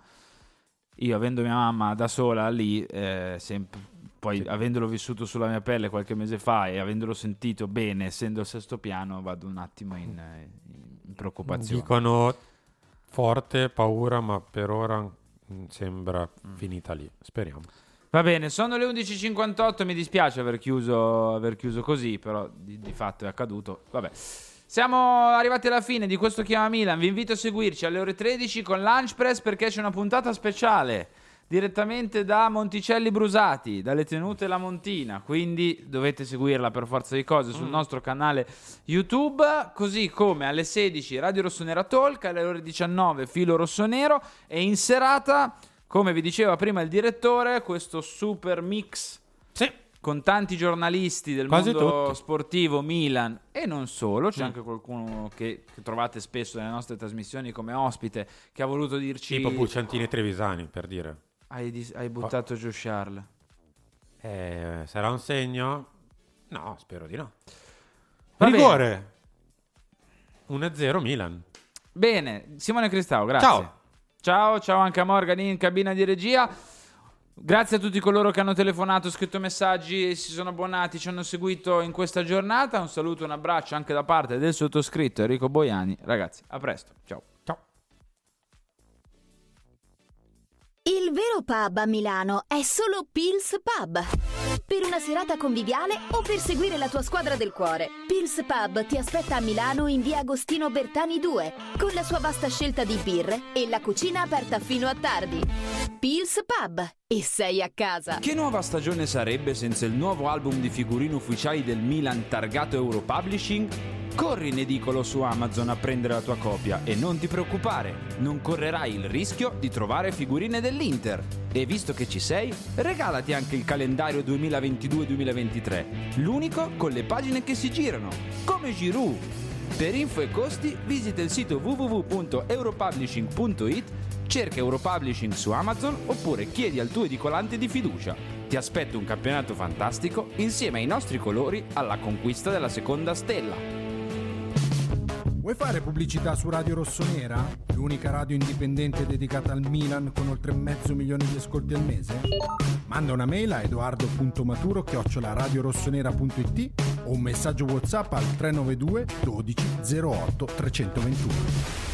io avendo mia mamma da sola lì, eh, sempre- poi avendolo vissuto sulla mia pelle qualche mese fa e avendolo sentito bene, essendo al sesto piano, vado un attimo in, in preoccupazione. Dicono forte, paura, ma per ora mm, sembra Mm. finita lì. Speriamo. Va bene, sono le 11.58, mi dispiace aver chiuso, aver chiuso così, però di, di fatto è accaduto. Vabbè. Siamo arrivati alla fine di questo Chiama Milan, vi invito a seguirci alle ore 13 con Lunch Press perché c'è una puntata speciale direttamente da Monticelli Brusati, dalle tenute La Montina, quindi dovete seguirla per forza di cose sul nostro canale YouTube, così come alle 16 Radio Rossonera Talk, alle ore 19 Filo Rossonero e in serata come vi diceva prima il direttore, questo super mix con tanti giornalisti del Quasi mondo tutti. sportivo, Milan e non solo, c'è Mm. anche qualcuno che, che trovate spesso nelle nostre trasmissioni come ospite che ha voluto dirci... Tipo Pucciantini e Trevisani, per dire. Hai, dis- hai buttato giù Charles. Eh, sarà un segno? No, spero di no. Va Rigore. 1-0 Milan. Bene, Simone Cristau, grazie. Ciao. Ciao, ciao anche a Morgan in cabina di regia. Grazie a tutti coloro che hanno telefonato, scritto messaggi si sono abbonati, ci hanno seguito in questa giornata. Un saluto, un abbraccio anche da parte del sottoscritto Enrico Boiani. Ragazzi, a presto. Ciao. Il vero pub a Milano è solo Pils Pub. Per una serata conviviale o per seguire la tua squadra del cuore, Pils Pub ti aspetta a Milano in via Agostino Bertani 2, con la sua vasta scelta di birre e la cucina aperta fino a tardi. Pils Pub e sei a casa. Che nuova stagione sarebbe senza il nuovo album di figurine ufficiali del Milan targato Euro Publishing? Corri in edicolo su Amazon a prendere la tua copia e non ti preoccupare, non correrai il rischio di trovare figurine dell'Inter. E visto che ci sei, regalati anche il calendario 2022-2023, l'unico con le pagine che si girano, come Giroud. Per info e costi visita il sito www.europublishing.it, cerca Europublishing su Amazon oppure chiedi al tuo edicolante di fiducia. Ti aspetto un campionato fantastico insieme ai nostri colori alla conquista della seconda stella. Vuoi fare pubblicità su Radio Rossonera? L'unica radio indipendente dedicata al Milan con oltre mezzo milione di ascolti al mese? Manda una mail a edoardo.maturo radiorossonera.it o un messaggio WhatsApp al 392 12 08 321.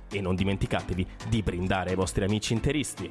e non dimenticatevi di brindare ai vostri amici interisti.